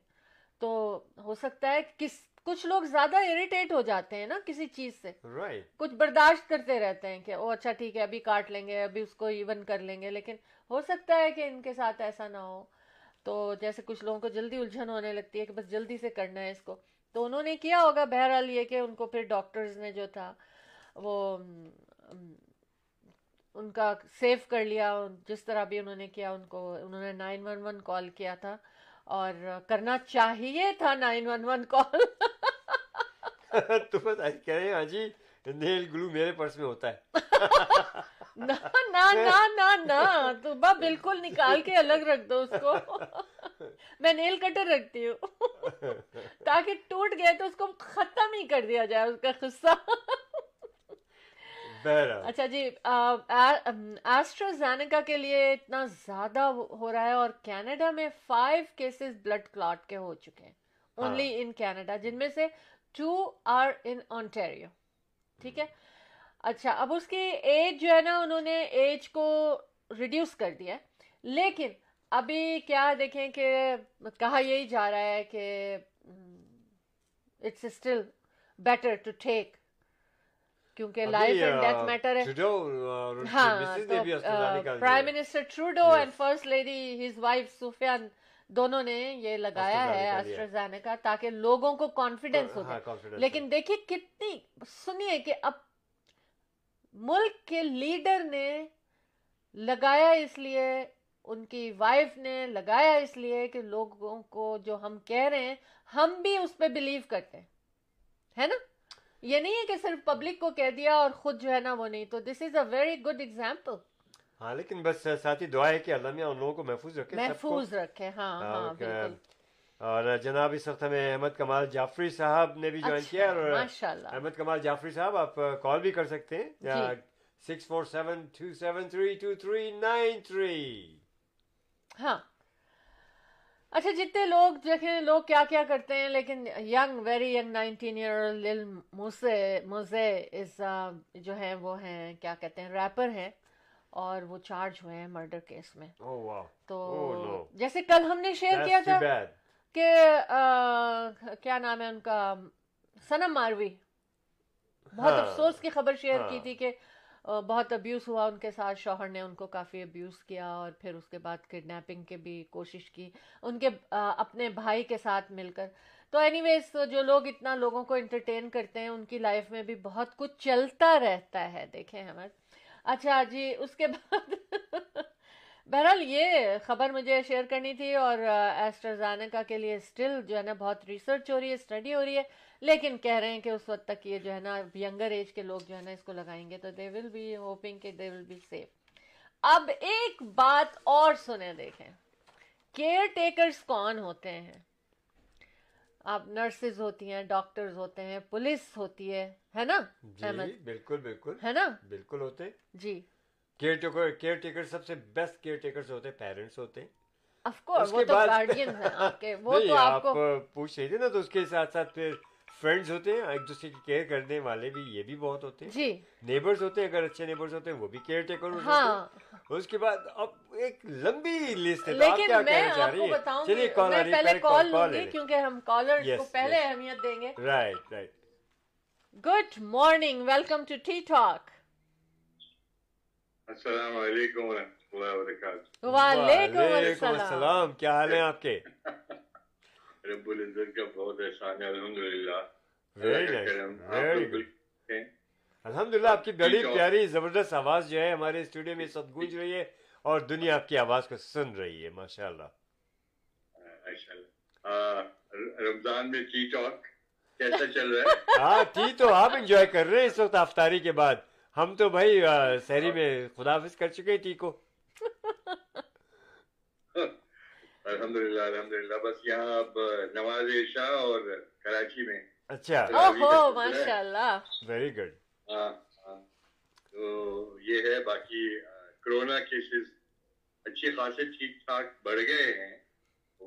تو ہو سکتا ہے کس کچھ لوگ زیادہ اریٹیٹ ہو جاتے ہیں نا کسی چیز سے کچھ برداشت کرتے رہتے ہیں کہ وہ اچھا ٹھیک ہے ابھی کاٹ لیں گے ابھی اس کو ایون کر لیں گے لیکن ہو سکتا ہے کہ ان کے ساتھ ایسا نہ ہو تو جیسے کچھ لوگوں کو جلدی الجھن ہونے لگتی ہے کہ بس جلدی سے کرنا ہے اس کو تو انہوں نے کیا ہوگا بہرحال یہ کہ ان کو پھر ڈاکٹرز نے جو تھا وہ ان کا سیو کر لیا جس طرح بھی انہوں نے کیا ان کو انہوں نے نائن ون ون کال کیا تھا اور کرنا چاہیے تھا نائن ون ون کال تو کہہ رہے ہاں جی نیل گلو میرے پرس میں ہوتا ہے نہ بالکل نکال کے الگ رکھ دو اس کو میں نیل کٹر رکھتی ہوں تاکہ ٹوٹ گئے تو اس کو ختم ہی کر دیا جائے اس کا قصہ اچھا جی ایسٹرازینکا کے لیے اتنا زیادہ ہو رہا ہے اور کینیڈا میں فائیو کیسز بلڈ کلاٹ کے ہو چکے ہیں اونلی ان کینیڈا جن میں سے ٹو آر ان آنٹیریو ٹھیک ہے اچھا اب اس کی ایج جو ہے نا انہوں نے ایج کو ریڈیوس کر دیا لیکن ابھی کیا دیکھیں کہ کہا یہی جا رہا ہے کہ it's still better to take کیونکہ لائف اینڈ ڈیتھ میٹر ہے ہاں prime minister Trudeau and first lady his wife سفیان دونوں نے یہ لگایا ہے کا تاکہ لوگوں کو کانفیڈینس ہاں، ہو لیکن دیکھیے کتنی سنیے کہ اب ملک کے لیڈر نے لگایا اس لیے ان کی وائف نے لگایا اس لیے کہ لوگوں کو جو ہم کہہ رہے ہیں ہم بھی اس پہ بلیو کرتے ہیں ہے نا یہ نہیں ہے کہ صرف پبلک کو کہہ دیا اور خود جو ہے نا وہ نہیں تو this is a very good example ہاں لیکن بس ساتھی دعا ہے کہ اللہ ان لوگوں کو محفوظ رکھے محفوظ رکھے ہاں ہاں بالکل اور جناب اس وقت ہمیں احمد کمال جعفری صاحب نے بھی جوائن اچھا، کیا اور احمد کمال جعفری صاحب آپ کال بھی کر سکتے ہیں six four seven two seven three two three nine three ہاں اچھا جتنے لوگ دیکھیں لوگ کیا کیا کرتے ہیں لیکن young very young nineteen year old Moose موزے از جو ہیں وہ ہیں کیا کہتے ہیں ریپر ہیں اور وہ چارج ہوئے ہیں مرڈر کیس میں oh, تو oh, جیسے کل ہم نے شیئر کیا تھا کہ کیا نام ہے ان کا سنم ماروی بہت ہاں، افسوس کی خبر شیئر کی ہاں۔ تھی کہ بہت ابیوز ہوا ان کے ساتھ شوہر نے ان کو کافی ابیوز کیا اور پھر اس کے بعد کڈنیپنگ کی بھی کوشش کی ان کے اپنے بھائی کے ساتھ مل کر تو اینی ویز جو لوگ اتنا لوگوں کو انٹرٹین کرتے ہیں ان کی لائف میں بھی بہت کچھ چلتا رہتا ہے دیکھیں ہمیں اچھا جی اس کے بعد بہرحال یہ خبر مجھے شیئر کرنی تھی اور کے لیے جو ہے نا بہت اسٹڈی ہو رہی ہے لیکن کہہ رہے ہیں کہ اس وقت تک یہ جو ہے نا ینگر ایج کے لوگ جو ہے نا اس کو لگائیں گے تو دے ول بی ہوپنگ کہ دے بی سیف اب ایک بات اور سنیں دیکھیں کیئر ٹیکرز کون ہوتے ہیں آپ نرسز ہوتی ہیں ڈاکٹرز ہوتے ہیں پولیس ہوتی ہے ہے نا جی، بالکل بالکل ہے نا بالکل ہوتے جی کیئر ٹیکر کیئر ٹیکر سب سے بیسٹ کیئر ٹیکرز ہوتے ہیں پیرنٹس ہوتے ہیں کورس وہ تو گارڈین ہیں آپ پوچھ رہی تھی نا تو اس کے ساتھ ساتھ پھر فرینڈز ہوتے ہیں ایک دوسرے کی کیئر کرنے والے بھی یہ بھی بہت ہوتے ہیں جی نیبرز ہوتے ہیں اگر اچھے نیبرز ہوتے ہیں وہ بھی کیئر ٹیکر ہوتے ہیں اس کے بعد اب ایک لمبی لسٹ ہے لیکن میں آپ کو بتاؤں گی گی پہلے کال لوں کیونکہ ہم کو پہلے اہمیت دیں گے right right good morning welcome to tea talk السلام علیکم و رحمۃ اللہ وبرکاتہ وعلیکم السلام کیا حال ہیں آپ کے رب العزت کا بہت احسان ہے الحمد للہ الحمد للہ آپ کی جی، بڑی پیاری زبردست آواز جو ہے ہمارے اسٹوڈیو میں سب گونج رہی ہے اور دنیا آپ کی آواز کو سن رہی ہے ماشاء اللہ رمضان میں کیسا چل رہا ہے ہاں ٹی تو آپ انجوائے کر رہے ہیں اس وقت آفتاری کے بعد ہم تو بھائی شہری میں خدا حافظ کر چکے الحمد للہ الحمد للہ بس یہاں اب نواز شاہ اور کراچی میں اچھا ویری گڈ ہاں،, ہاں تو یہ ہے باقی کرونا کیسز اچھے خاصے ٹھیک ٹھاک بڑھ گئے ہیں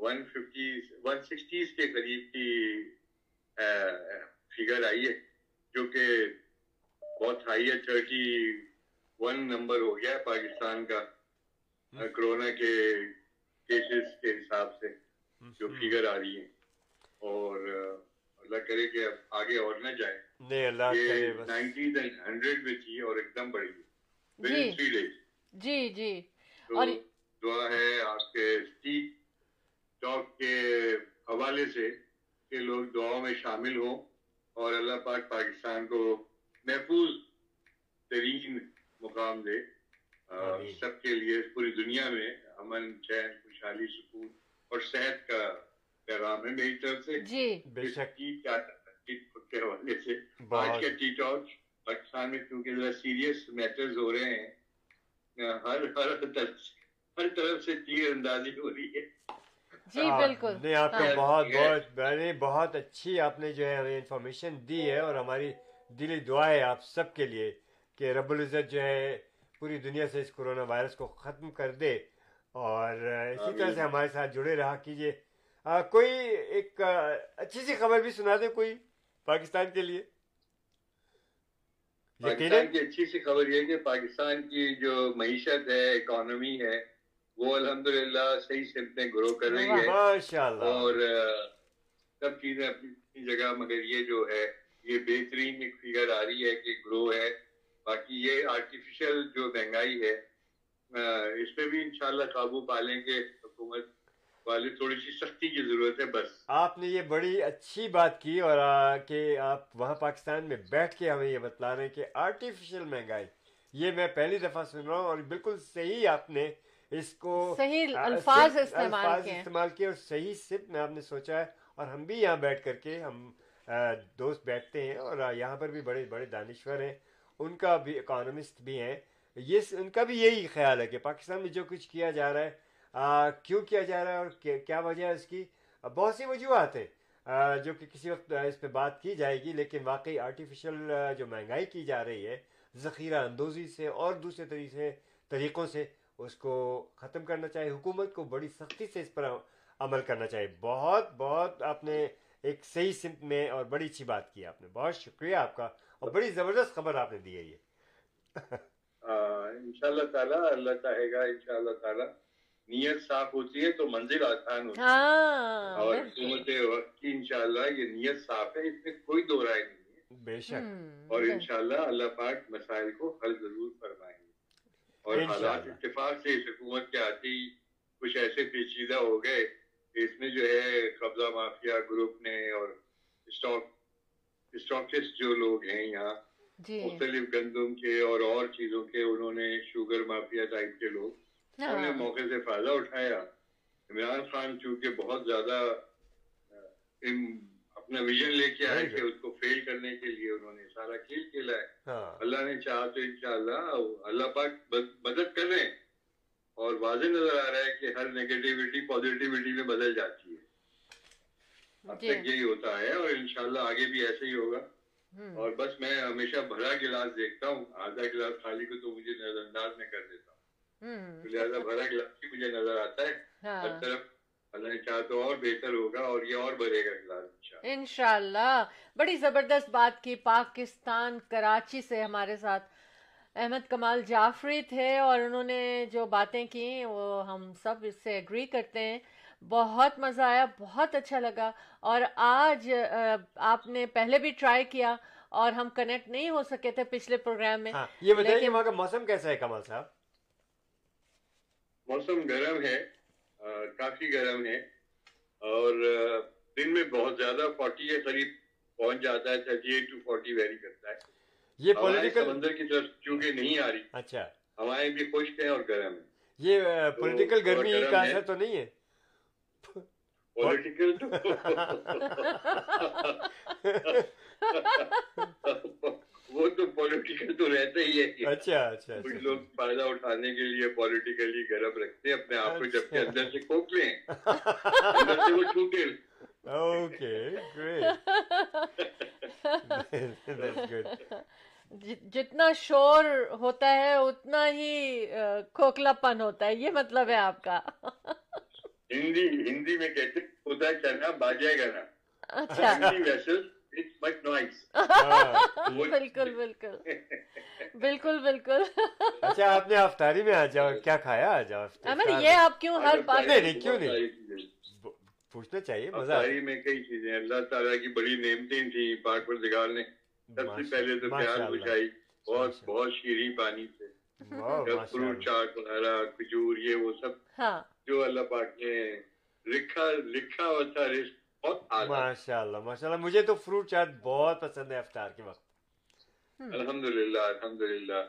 ون ففٹی ون سکسٹیز کے قریب کی فگر آئی ہے جو کہ بہت ہائی ہے تھرٹی ون نمبر ہو گیا ہے پاکستان کا ہاں۔ کرونا کے کیسز کے حساب سے جو فیگر ہاں۔ آ رہی ہے اور اللہ کرے کہ آگے اور نہ جائے ہنڈریڈ میں تھی اور ایک دم بڑھی ود جی۔, جی جی جی دعا ہے آپ کے ٹاک کے حوالے سے کہ لوگ دعاؤں میں شامل ہوں اور اللہ پاک پاکستان کو محفوظ ترین مقام دے سب کے لیے پوری دنیا میں امن چین خوشحالی سکون اور صحت کا پیغام ہے میری طرف سے جی۔ بے کے حوالے سے آج ٹی ٹاک پاکستان میں کیونکہ ہر ہر طرف سے تیر اندازی ہو رہی ہے بہت اچھی آپ نے جو ہے انفارمیشن دی ہے اور ہماری دعا ہے آپ سب کے لیے کہ رب العزت جو ہے پوری دنیا سے اس کرونا وائرس کو ختم کر دے اور اسی طرح سے ہمارے ساتھ جڑے رہا کیجیے کوئی ایک اچھی سی خبر بھی سنا دے کوئی پاکستان کے لیے پاکستان کی اچھی سی خبر یہ کہ پاکستان کی جو معیشت ہے اکانومی ہے وہ الحمد للہ صحیح میں گرو کر رہی ہے اور سب چیزیں اپنی جگہ مگر یہ جو ہے یہ بہترین ایک فگر آ رہی ہے کہ گرو ہے باقی یہ آرٹیفیشل جو مہنگائی ہے اس پہ بھی انشاءاللہ قابو پا لیں گے حکومت والے تھوڑی سی سختی کی ضرورت ہے بس آپ نے یہ بڑی اچھی بات کی اور کہ آپ وہاں پاکستان میں بیٹھ کے ہمیں یہ بتلا رہے ہیں کہ آرٹیفیشل مہنگائی یہ میں پہلی دفعہ سن رہا ہوں اور بالکل صحیح آپ نے اس کو صحیح الفاظ استعمال کیے اور صحیح صرف میں آپ نے سوچا ہے اور ہم بھی یہاں بیٹھ کر کے ہم دوست بیٹھتے ہیں اور یہاں پر بھی بڑے بڑے دانشور ہیں ان کا بھی اکانومسٹ بھی ہیں یہ ان کا بھی یہی خیال ہے کہ پاکستان میں جو کچھ کیا جا رہا ہے کیوں کیا جا رہا ہے اور کیا وجہ ہے اس کی بہت سی وجوہات ہیں جو کہ کسی وقت اس پہ بات کی جائے گی لیکن واقعی آرٹیفیشل جو مہنگائی کی جا رہی ہے ذخیرہ اندوزی سے اور دوسرے طریقے طریقوں سے اس کو ختم کرنا چاہیے حکومت کو بڑی سختی سے اس پر عمل کرنا چاہیے بہت بہت اپنے ایک صحیح سمت میں اور بڑی اچھی بات کی آپ نے بہت شکریہ آپ کا اور بڑی زبردست خبر آپ نے ہاں، ان شاء اللہ تعالیٰ اللہ چاہے گا ان شاء اللہ تعالیٰ نیت صاف ہوتی ہے تو منزل آسان ہوتی ہے ہاں، اور حکومت وقت کی ان شاء اللہ یہ نیت صاف ہے اس میں کوئی دو رائے نہیں ہے بے شک اور ان شاء اللہ اللہ پاک مسائل کو حل ضرور فرمائیں گے اور حالات اتفاق سے اس حکومت کے آتی کچھ ایسے پیچیدہ ہو گئے اس میں جو ہے قبضہ مافیا گروپ نے اور اسٹاک اسٹاکسٹ جو لوگ ہیں یہاں جی۔ مختلف گندم کے اور اور چیزوں کے انہوں نے شوگر مافیا ٹائپ کے لوگ انہوں نے موقع سے فائدہ اٹھایا عمران خان چونکہ بہت زیادہ اپنا ویژن لے کے آئے کہ اس کو فیل کرنے کے لیے انہوں نے سارا کھیل کھیلا ہے ہاں۔ اللہ نے چاہا تو ان شاء اللہ اللہ پاک مدد کر رہے ہیں اور واضح نظر آ رہا ہے کہ ہر میں بدل جاتی ہے اب جی تک ہاں۔ یہی ہوتا ہے اور انشاءاللہ آگے بھی ایسے ہی ہوگا اور بس میں ہمیشہ بھرا گلاس دیکھتا ہوں آدھا گلاس خالی کو تو مجھے نظر انداز میں کر دیتا ہوں لہٰذا بھرا گلاس ہی مجھے نظر آتا ہے ہاں۔ ہر طرف اللہ چاہ تو اور بہتر ہوگا اور یہ اور بڑھے گا گلاس انشاءاللہ بڑی زبردست بات کی پاکستان کراچی سے ہمارے ساتھ احمد کمال جعفری تھے اور انہوں نے جو باتیں کی وہ ہم سب اس سے اگری کرتے ہیں بہت مزہ آیا بہت اچھا لگا اور آج آپ نے پہلے بھی ٹرائی کیا اور ہم کنیکٹ نہیں ہو سکے تھے پچھلے پروگرام میں ہاں، یہ بتائیے وہاں کا موسم کیسا ہے کمال صاحب موسم گرم ہے کافی گرم ہے اور دن میں بہت زیادہ فورٹی کے قریب پہنچ جاتا ہے ویری کرتا ہے یہ پولیٹیکل نہیں آ رہی بھی اچھا۔ خشک ہیں اور گرم یہ پولیٹیکل گرمی تو نہیں ہے اچھا اچھا،, اچھا لوگ فائدہ اٹھانے کے لیے پولیٹیکلی گرم رکھتے اپنے آپ کو جبکلے جی- جتنا شور ہوتا ہے اتنا ہی کھوکھلا پن ہوتا ہے یہ مطلب ہے آپ کا ہندی ہندی میں کہتے ہوتا ہے کرنا باجے گانا بالکل بالکل بالکل بالکل اچھا آپ نے افطاری میں آ جاؤ کیا کھایا آ جاؤ ہمیں یہ آپ کیوں ہر بات نہیں کیوں نہیں پوچھنا چاہیے مزہ میں کئی چیزیں اللہ تعالیٰ کی بڑی نعمتیں تھیں پاک پر جگال نے سب سے پہلے تو پیاس بجھائی بہت بہت شیریں پانی سے فروٹ چاٹ وغیرہ کھجور یہ وہ سب ہاں۔ جو اللہ پاک نے لکھا لکھا ماشاء ماشاء اللہ اللہ مجھے تو فروٹ چاٹ بہت پسند ہے افطار کے وقت الحمد للہ الحمد للہ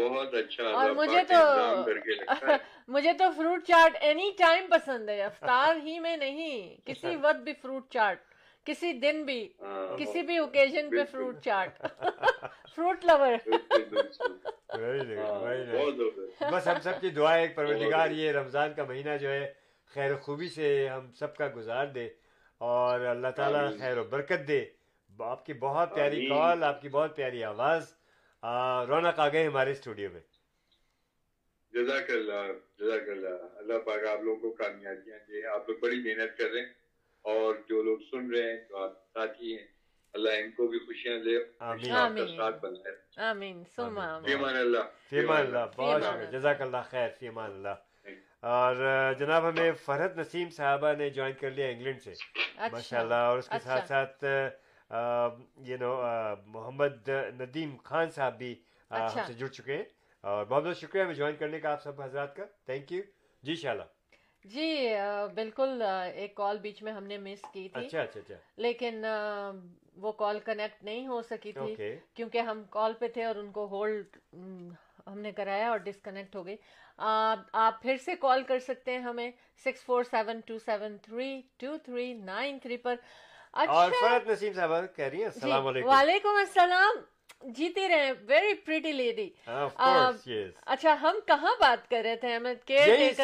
بہت اچھا اور مجھے تو مجھے تو فروٹ چاٹ اینی ٹائم پسند ہے افطار ہی میں نہیں کسی اچھا۔ وقت بھی فروٹ چاٹ کسی دن بھی ہاں، کسی ہاں، بھی اوکیزن پہ فروٹ فروٹ چاٹ لور بس ہم سب کی دعا ایک پروردگار یہ رمضان کا مہینہ جو ہے خیر و خوبی سے ہم سب کا گزار دے اور اللہ تعالیٰ خیر و برکت دے آپ کی بہت پیاری کال آپ کی بہت پیاری آواز رونق گئے ہمارے اسٹوڈیو میں جزاک اللہ جزاک اللہ اللہ پاک آپ لوگوں کو کامیابیاں آپ لوگ بڑی محنت کر رہے ہیں اور جو لوگ سن رہے ہیں جو آپ ساتھی ہیں اللہ ان کو بھی خوشیاں دے آمین آمین ساتھ بن آمین سم آمین فیمان اللہ فیمان اللہ بہت شکر جزاک اللہ خیر فیمان اللہ اور جناب ہمیں فرحت نسیم صاحبہ نے جوائن کر لیا انگلینڈ سے اچھا. ماشاء اللہ اور اس کے ساتھ اچھا. ساتھ یو نو محمد ندیم خان صاحب بھی ہم اچھا. سے جڑ چکے ہیں اور بہت بہت شکریہ ہمیں جوائن کرنے کا آپ سب حضرات کا تھینک یو جی شاء اللہ جی بالکل ایک کال بیچ میں ہم نے مس کی تھی اچھا، اچھا، اچھا۔ لیکن وہ کال کنیکٹ نہیں ہو سکی تھی کیونکہ ہم کال پہ تھے اور ان کو ہولڈ ہم نے کرایا اور ڈسکنیکٹ ہو گئی آپ پھر سے کال کر سکتے ہیں ہمیں six four seven two seven three two three nine three پر اچھا کہہ رہی ہے جی، وعلیکم السلام جیتی رہے ویری پریٹی لیڈی اچھا ہم کہاں بات کر رہے تھے احمد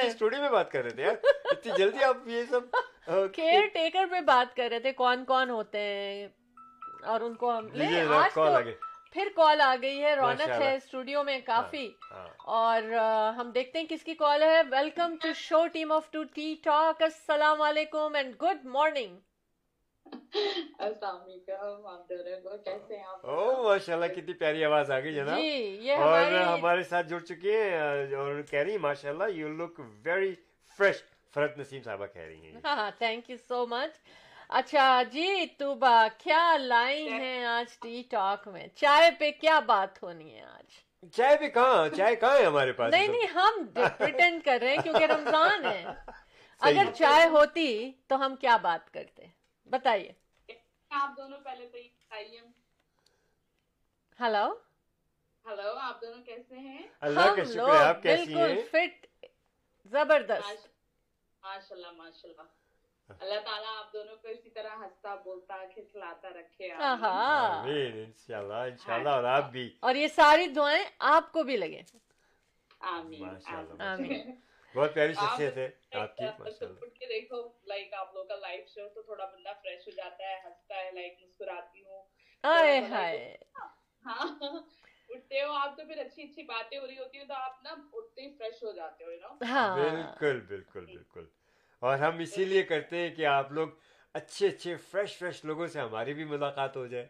اسٹوڈیو میں بات کر رہے تھے اتنی جلدی آپ یہ سب کیئر ٹیکر بات کر رہے تھے کون کون ہوتے ہیں اور ان کو ہم پھر کال آ گئی ہے رونق ہے اسٹوڈیو میں کافی ہاں، ہاں. اور ہم دیکھتے ہیں کس کی کال ہے welcome to show team of two tea talk السلام علیکم اینڈ گڈ مارننگ السلام علیکم کیسے ہیں ماشاء اللہ کتنی پیاری آواز آ گئی جناب اور ہمارے ساتھ جڑ چکی ہیں اور کہہ رہی ماشاء اللہ یو لک ویری فریش فرت نسیم صاحبہ کہہ رہی ہیں تھینک یو سو مچ اچھا جی توبہ کیا لائن ہے آج ٹی ٹاک میں چائے پہ کیا بات ہونی ہے آج چائے پہ کہاں چائے کہاں ہے ہمارے پاس نہیں نہیں ہم پریٹینڈ کر رہے ہیں کیونکہ رمضان ہے اگر چائے ہوتی تو ہم کیا بات کرتے بتائیے آپ دونوں پہلے تو یہ بتائیے ہلو ہلو آپ دونوں کیسے ہیں اللہ کا شکر آپ کیسی ہیں بالکل فٹ زبردست ماشاء اللہ ماشاء اللہ اللہ تعالیٰ آپ دونوں کو اسی طرح ہنستا بولتا کھلاتا رکھے آمین انشاءاللہ انشاءاللہ اور آپ بھی اور یہ ساری دعائیں آپ کو بھی لگے آمین آمین بہت پیاری شخصیت ہے آپ کی بالکل بالکل جی۔ بالکل اور ہم اسی لیے کرتے ہیں کہ آپ لوگ اچھے اچھے فریش فریش لوگوں سے ہماری بھی ملاقات ہو جائے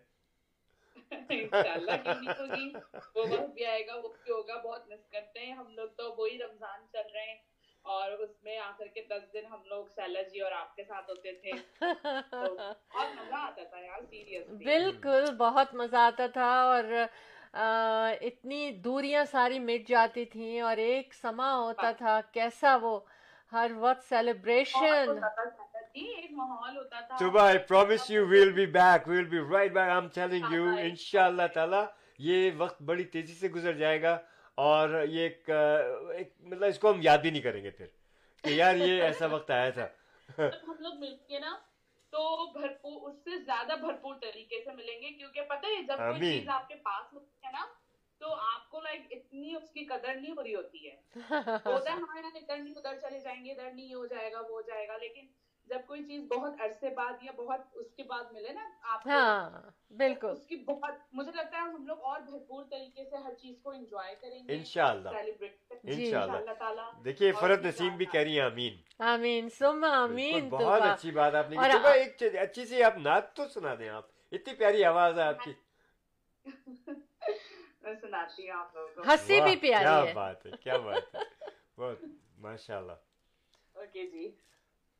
گا ہم لوگ تو وہی رمضان چل رہے ہیں اور اس میں آ کر کے کے دس دن ہم لوگ جی اور آپ ساتھ ہوتے تھے بالکل بہت مزہ آتا تھا اور اتنی دوریاں ساری مٹ جاتی تھیں اور ایک سما ہوتا تھا کیسا وہ ہر وقت سیلیبریشن جی، یہ وقت بڑی تیزی سے گزر جائے گا اور یہ مطلب اس کو ہم یاد بھی نہیں کریں گے پھر کہ یار یہ ایسا وقت آیا تھا ہم لوگ مل کے نا تو بھرپور اس سے زیادہ بھرپور طریقے سے ملیں گے کیونکہ پتہ ہے جب کوئی چیز آپ کے پاس ہوتی ہے نا تو آپ کو لائک اتنی اس کی قدر نہیں ہو رہی ہوتی ہے ہوتا ہے ہمارے یہاں ادھر نہیں ادھر چلے جائیں گے ادھر نہیں ہو جائے گا وہ ہو جائے گا لیکن جب کوئی چیز بہت عرصے بعد یا بہت اس کے بعد ملے نا آپ ہاں، بالکل اس کی بہت مجھے لگتا ہے ہم لوگ اور بھرپور طریقے سے ہر چیز کو انجوائے کریں گے انشاءاللہ انشاءاللہ دیکھیے فرد نسیم بھی کہہ رہی ہیں آمین آمین سم آمین بہت اچھی بات آپ نے اچھی سی آپ نعت تو سنا دیں آپ اتنی پیاری آواز ہے آپ کی ہنسی بھی پیاری ہے کیا بات ہے کیا بات ہے بہت ماشاءاللہ اوکے جی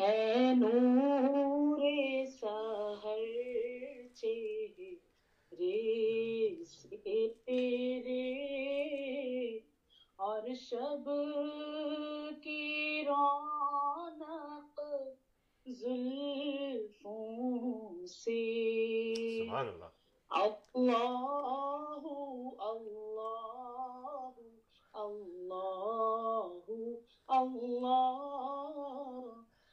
ہے نور سہر ری سے تیرے اور شب کی رونق زلفوں سے سبحان اللہ اللہ اللہ اللہ اللہ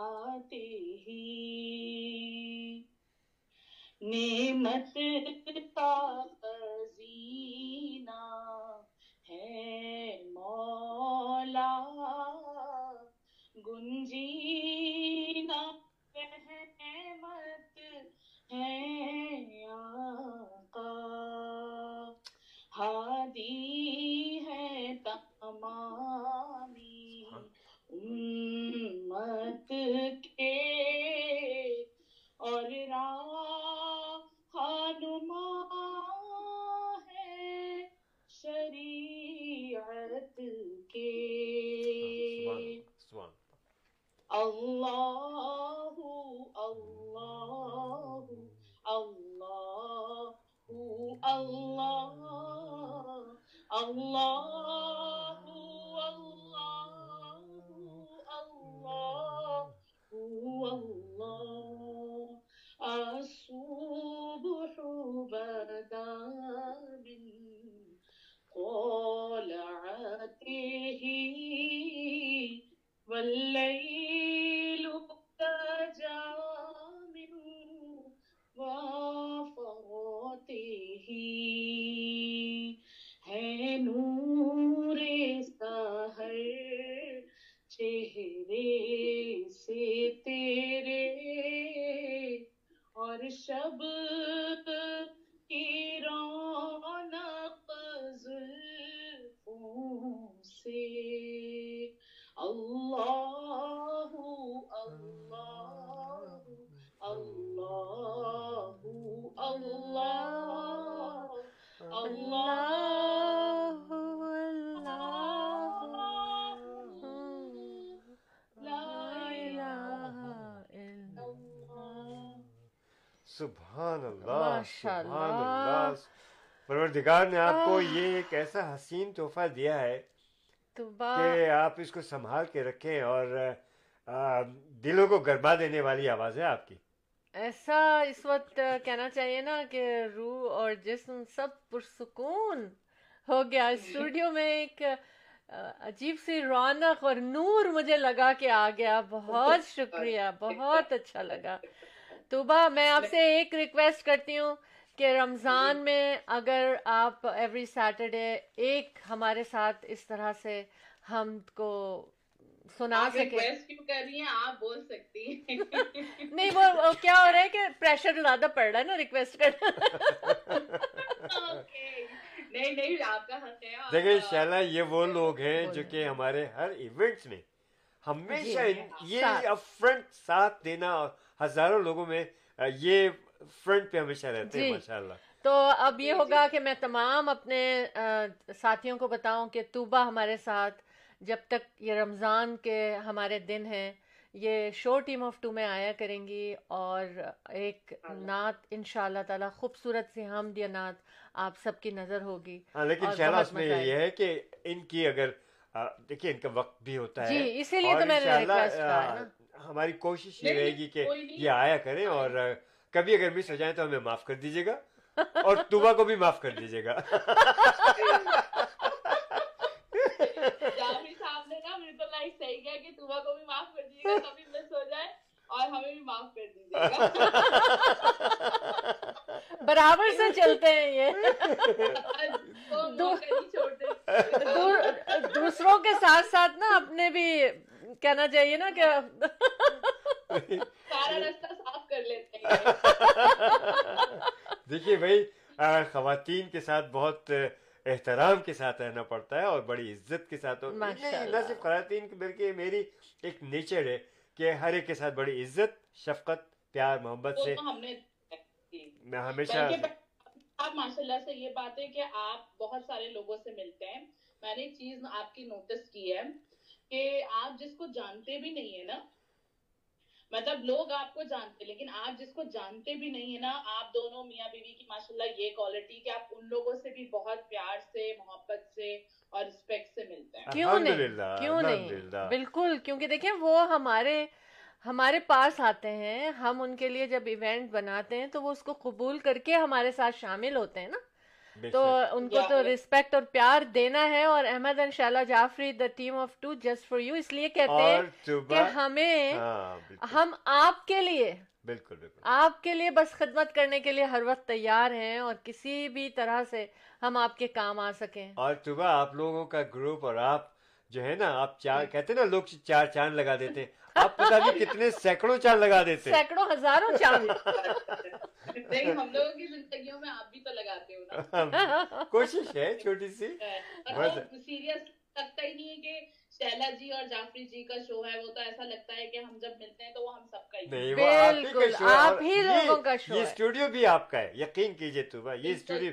آتے ہی نعمت کا خزینہ ہے مولا گنجینا رحمت ہے آقا ہادی ہے تمام امت کے اور راہ ہن شری عرت کے اللہ سبحان اللہ سبحان اللہ پروردگار نے آپ کو یہ ایک ایسا حسین تحفہ دیا ہے کہ آپ اس کو سنبھال کے رکھیں اور دلوں کو گربا دینے والی آواز ہے آپ کی ایسا اس وقت کہنا چاہیے نا کہ روح اور جسم سب پرسکون ہو گیا اسٹوڈیو میں ایک عجیب سی رونق اور نور مجھے لگا کے آ گیا بہت شکریہ بہت اچھا لگا توبہ میں آپ سے ایک ریکویسٹ کرتی ہوں کہ رمضان جی۔ میں اگر آپ ایوری سیٹرڈے ایک ہمارے ساتھ اس طرح سے ہم کو سنا سکے آپ بول سکتی نہیں وہ کیا ہو رہا ہے کہ پریشر زیادہ پڑ رہا ہے نا ریکویسٹ کرنا نہیں نہیں آپ کا حق ہے دیکھیں شالا یہ وہ لوگ ہیں جو کہ ہمارے ہر ایونٹس میں ہمیشہ جی۔ یہ اپ فرنٹ ساتھ دینا ہزاروں لوگوں میں یہ فرنٹ پہ ہمیشہ رہتے ہیں جی۔ تو اب یہ ہوگا کہ میں تمام اپنے ساتھیوں کو بتاؤں کہ توبہ ہمارے ساتھ جب تک یہ رمضان کے ہمارے دن ہیں یہ شو ٹیم آف ٹو میں آیا کریں گی اور ایک ہاں۔ نعت ان شاء اللہ تعالیٰ خوبصورت سے ہم دیا نعت آپ سب کی نظر ہوگی ہاں، لیکن اس میں یہ ہے کہ ان کی اگر دیکھیے ان کا وقت بھی ہوتا جی، ہے جی اسی لیے تو میں نے ہماری کوشش یہ رہے گی کہ یہ آیا کریں اور کبھی اگر مس ہو جائیں تو ہمیں معاف کر دیجیے گا اور کو بھی معاف کر دیجیے گا برابر سے چلتے ہیں یہ دوسروں کے ساتھ ساتھ نا اپنے بھی کہنا چاہیے نا کہ دیکھیے بھائی خواتین کے ساتھ بہت احترام کے ساتھ رہنا پڑتا ہے اور بڑی عزت کے ساتھ نہ صرف خواتین بلکہ میری ایک نیچر ہے کہ ہر ایک کے ساتھ بڑی عزت شفقت پیار محبت سے میں ہمیشہ ماشاء اللہ سے یہ بات ہے کہ آپ بہت سارے لوگوں سے ملتے ہیں میں نے چیز آپ کی کی نوٹس ہے کہ آپ جس کو جانتے بھی نہیں ہے نا مطلب لوگ آپ کو جانتے لیکن آپ جس کو جانتے بھی نہیں ہے نا آپ دونوں میاں بیوی کی ماشاء اللہ یہ کوالٹی کہ آپ ان لوگوں سے بھی بہت پیار سے محبت سے اور ریسپیکٹ سے ملتے ہیں کیوں نہیں کیوں نہیں بالکل کیونکہ دیکھیں وہ ہمارے ہمارے پاس آتے ہیں ہم ان کے لیے جب ایونٹ بناتے ہیں تو وہ اس کو قبول کر کے ہمارے ساتھ شامل ہوتے ہیں نا تو ان کو تو ریسپیکٹ اور پیار دینا ہے اور احمد ان شاء اللہ Jafri the team of two just for you اس لیے کہتے ہیں کہ ہمیں ہاں، ہم آپ کے لیے بالکل بالکل آپ کے لیے بس خدمت کرنے کے لیے ہر وقت تیار ہیں اور کسی بھی طرح سے ہم آپ کے کام آ سکیں اور صبح آپ لوگوں کا گروپ اور آپ جو ہے نا آپ چار ہاں۔ کہتے نا لوگ چار چاند لگا دیتے آپ پتا نہیں کتنے سینکڑوں چاند لگا دیتے سینکڑوں ہزاروں چاند کوشش ہے چھوٹی سی سیریس لگتا ہی نہیں ہے کہ شیلا جی اور جعفری جی کا شو ہے وہ تو ایسا لگتا ہے کہ ہم جب ملتے ہیں تو وہ ہم سب کا ہی نہیں وہ آپ ہی لوگوں کا شو ہے یہ اسٹوڈیو بھی آپ کا ہے یقین کیجئے تو یہ اسٹوڈیو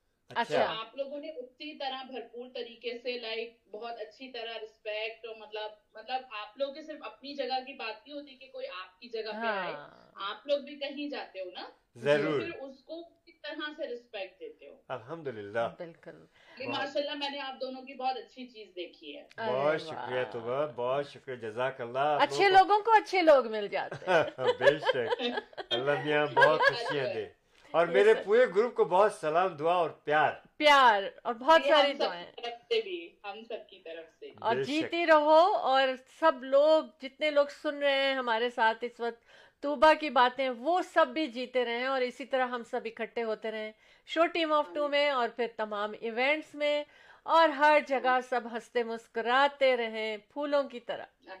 اچھا آپ لوگوں نے اسی طرح بھرپور طریقے سے لائک بہت اچھی طرح اور مطلب مطلب آپ لوگ صرف اپنی جگہ کی بات نہیں ہوتی کہ کوئی آپ کی جگہ پہ آئے ہاں۔ آپ لوگ بھی کہیں جاتے ہو نا ضرور اس کو کس طرح سے ریسپیکٹ دیتے ہو الحمد للہ بالکل ماشاء اللہ میں نے آپ دونوں کی بہت اچھی چیز دیکھی ہے بہت شکریہ تو بہت شکریہ جزاک اللہ اچھے لوگوں کو اچھے لوگ مل جاتے ہیں بے شک اللہ میاں بہت خوشیاں دے اور میرے پورے گروپ کو بہت سلام دعا اور پیار پیار اور بہت ساری دعائیں اور جیتی رہو اور سب لوگ جتنے لوگ سن رہے ہیں ہمارے ساتھ اس وقت توبہ کی باتیں وہ سب بھی جیتے رہے اور اسی طرح ہم سب اکٹھے ہوتے رہے آف ٹو میں اور پھر تمام ایونٹس میں اور ہر جگہ سب ہنستے مسکراتے رہے پھولوں کی طرح اچھا۔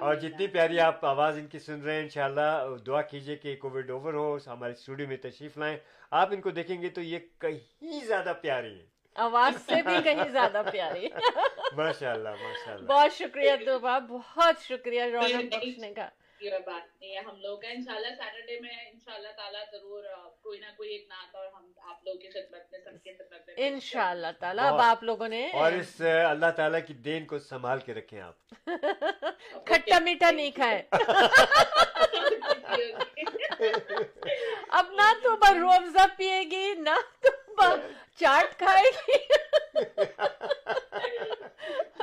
اور جتنی پیاری آپ آواز ان کی سن رہے ہیں انشاءاللہ دعا کیجئے کہ کووڈ اوور ہو ہمارے اسٹوڈیو میں تشریف لائیں آپ ان کو دیکھیں گے تو یہ کہیں زیادہ پیاری ہے آواز سے بھی کہیں زیادہ پیاری ماشاء اللہ ماشاء اللہ بہت شکریہ بہت شکریہ رونق بخشنے کا یہ بات نہیں ہے ہم لوگ ہیں انشاءاللہ سیٹرڈے میں انشاءاللہ تعالیٰ ضرور کوئی نہ کوئی ایک نعت اور ہم آپ لوگ کی خدمت میں سب کی خدمت میں انشاءاللہ تعالیٰ اب آپ لوگوں نے اور اس اللہ تعالیٰ کی دین کو سنبھال کے رکھیں آپ کھٹا میٹھا نہیں کھائیں اب نہ تو برو افزا پیے گی نہ تو چاٹ کھائے گی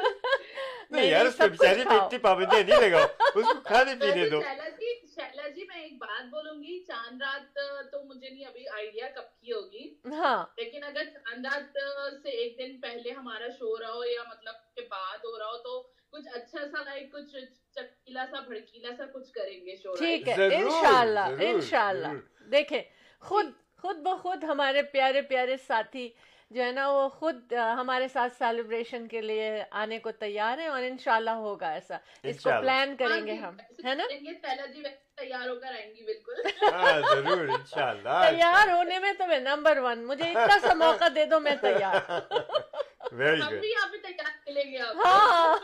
چاند رات تو مجھے اگر چاند رات سے ایک دن پہلے ہمارا شو ہو یا مطلب کچھ اچھا سا لائک کچھ چکیلا سا بھڑکیلا سا کچھ کریں گے شو ٹھیک ہے دیکھیں خود خود بخود ہمارے پیارے پیارے ساتھی جو ہے نا وہ خود ہمارے ساتھ سیلیبریشن کے لیے آنے کو تیار ہے اور ان شاء اللہ ہوگا ایسا اس کو پلان کریں گے ہاں جی، ہم ہے نا جی تیار ہو کر آئیں گی بالکل ہاں، تیار ہونے میں تو میں نمبر ون مجھے اتنا سا موقع دے دو میں تیار ہاں۔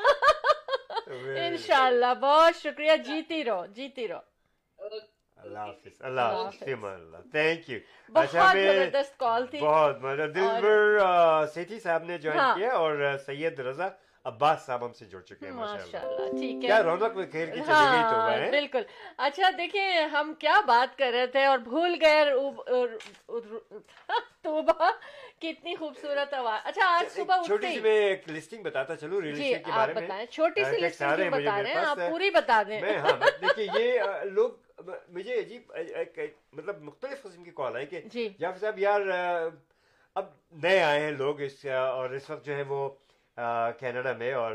شاء اللہ بہت شکریہ جیتی رہو جیتی رہو اللہ حافظ اچھا دیکھیے ہم کیا بات کر رہے تھے اور بھول گئے کتنی خوبصورت آواز اچھا آج صبح چلوں ریلیشن کے بارے میں مجھے عجیب مطلب مختلف قسم کی کال آئی کہ جی۔ جعفر صاحب یار اب نئے آئے ہیں لوگ اس اور اس وقت جو ہے وہ کینیڈا میں اور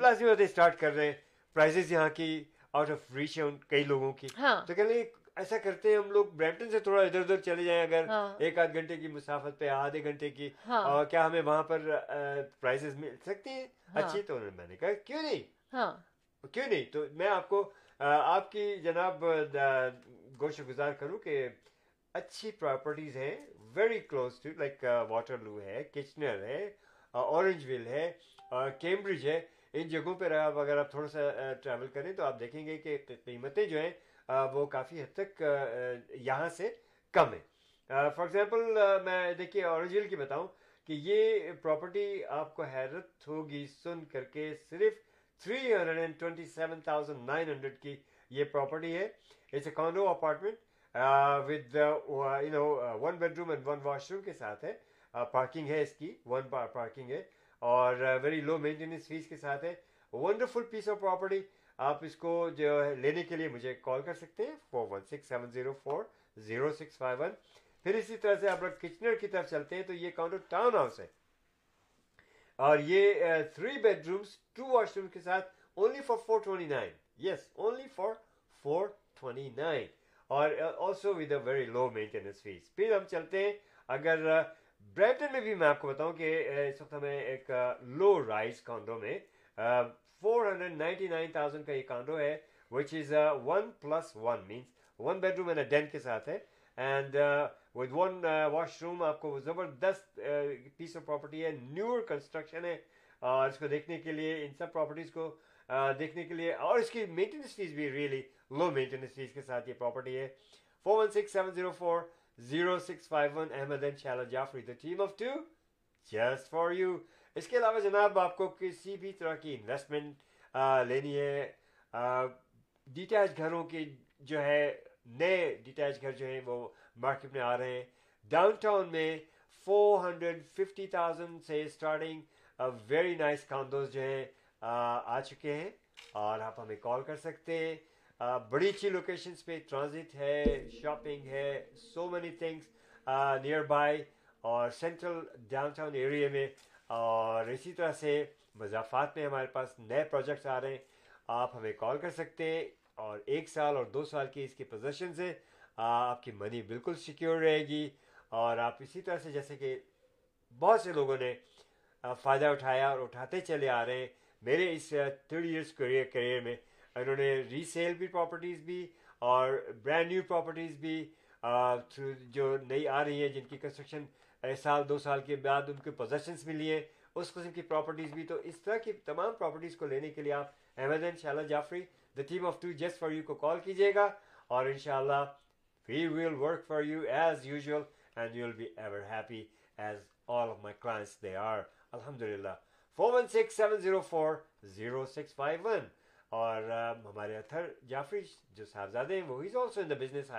لازمی ہوتے اسٹارٹ کر رہے ہیں پرائزز یہاں کی آؤٹ آف ریچ ہیں کئی لوگوں کی ہاں۔ تو کہہ لیں ایسا کرتے ہیں ہم لوگ برمپٹن سے تھوڑا ادھر ادھر چلے جائیں اگر ہاں۔ ایک آدھ گھنٹے کی مسافت پہ آدھے گھنٹے کی ہاں۔ اور کیا ہمیں وہاں پر پرائزز مل سکتی ہیں اچھی تو میں نے کہا کیوں نہیں کیوں نہیں تو میں آپ کو آپ کی جناب گوشت گزار کروں کہ اچھی پراپرٹیز ہیں very close to like Waterloo ہے کچنر ہے اورنج ویل ہے کیمبرج ہے ان جگہوں پہ آپ اگر آپ تھوڑا سا ٹریول کریں تو آپ دیکھیں گے کہ قیمتیں جو ہیں وہ کافی حد تک یہاں سے کم ہیں فار ایگزامپل میں دیکھیے اورنج ویل کی بتاؤں کہ یہ پراپرٹی آپ کو حیرت ہوگی سن کر کے صرف تھری ہنڈریڈ نائن ہنڈریڈ کی یہ پروپرٹی ہے اور ویری لو مینٹیننس فیس کے ساتھ پیس آف پراپرٹی آپ اس کو جو لینے کے لیے مجھے کال کر سکتے ہیں four one six seven zero four zero six five one پھر اسی طرح سے آپ لوگ کچنر کی طرف چلتے ہیں تو یہ کانڈو ٹاؤن ہاؤس ہے اور یہ three bedrooms two washroom کے ساتھ only for four twenty nine yes only for four twenty nine اور also with a very low maintenance fee پھر ہم چلتے ہیں اگر برائٹن میں بھی میں آپ کو بتاؤں کہ اس وقت ہمیں ایک لو رائز کانڈو میں four hundred ninety nine thousand condo ہے which is one plus one minus one bedroom and a den کے ساتھ ہے and with one washroom آپ کو زبردست پیس آف پراپرٹی ہے نیور کنسٹرکشن ہے اور اس کو دیکھنے کے لیے ان سب پراپرٹیز کو دیکھنے کے لیے اور اس کی مینٹیننس فیس بھی ریئلی لو مینٹیننس فیس کے ساتھ یہ پراپرٹی ہے four one six seven zero four zero six five one Ahmad and Sheela Jafri the team of two just for you اس کے علاوہ جناب آپ کو کسی بھی طرح کی انویسٹمنٹ لینی ہے ڈیٹیچ گھروں کی جو ہے نئے ڈیٹیچ گھر جو ہیں وہ مارکیٹ میں آ رہے ہیں ڈاؤن ٹاؤن میں فور ہنڈریڈ ففٹی تھاؤزینڈ سے اسٹارٹنگ ویری نائس کاندوز جو ہیں آ چکے ہیں اور آپ ہمیں کال کر سکتے ہیں بڑی اچھی لوکیشنس پہ ٹرانزٹ ہے شاپنگ ہے so many things nearby اور سینٹرل ڈاؤن ٹاؤن ایریا میں اور اسی طرح سے مضافات میں ہمارے پاس نئے پروجیکٹس آ رہے ہیں آپ ہمیں کال کر سکتے ہیں اور ایک سال اور دو سال کی اس کی پوزیشن سے آپ کی منی بالکل سیکیور رہے گی اور آپ اسی طرح سے جیسے کہ بہت سے لوگوں نے فائدہ اٹھایا اور اٹھاتے چلے آ رہے ہیں میرے اس تھرڈ ایئرس کریئر کریئر میں انہوں نے ری سیل بھی پراپرٹیز بھی اور برانڈ نیو پراپرٹیز بھی جو نئی آ رہی ہیں جن کی کنسٹرکشن سال دو سال کے بعد ان کے پوزیشنس بھی لیے اس قسم کی پراپرٹیز بھی تو اس طرح کی تمام پراپرٹیز کو لینے کے لیے آپ امیزون شالہ جعفری ان شاء اللہ we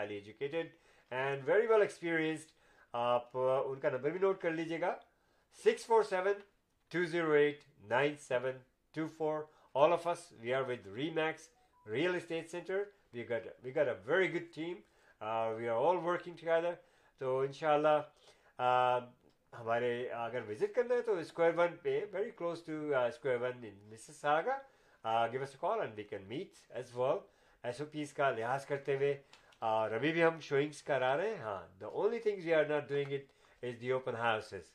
educated and very well experienced آپ ان کا نمبر بھی نوٹ کر لیجیے گا six four seven two zero eight nine seven two four all of us we are with Remax real estate center. We got we got a very good team. Uh, we are all working together. تو ان شاء اللہ ہمارے اگر visit کرنا ہے تو square one پہ very close to square one Mrs give call and we can meet as well S O Ps کا لحاظ کرتے ہوئے uh, اور ابھی بھی ہم شوئنگس کرا رہے ہیں ہاں the only things we are not doing it is the open houses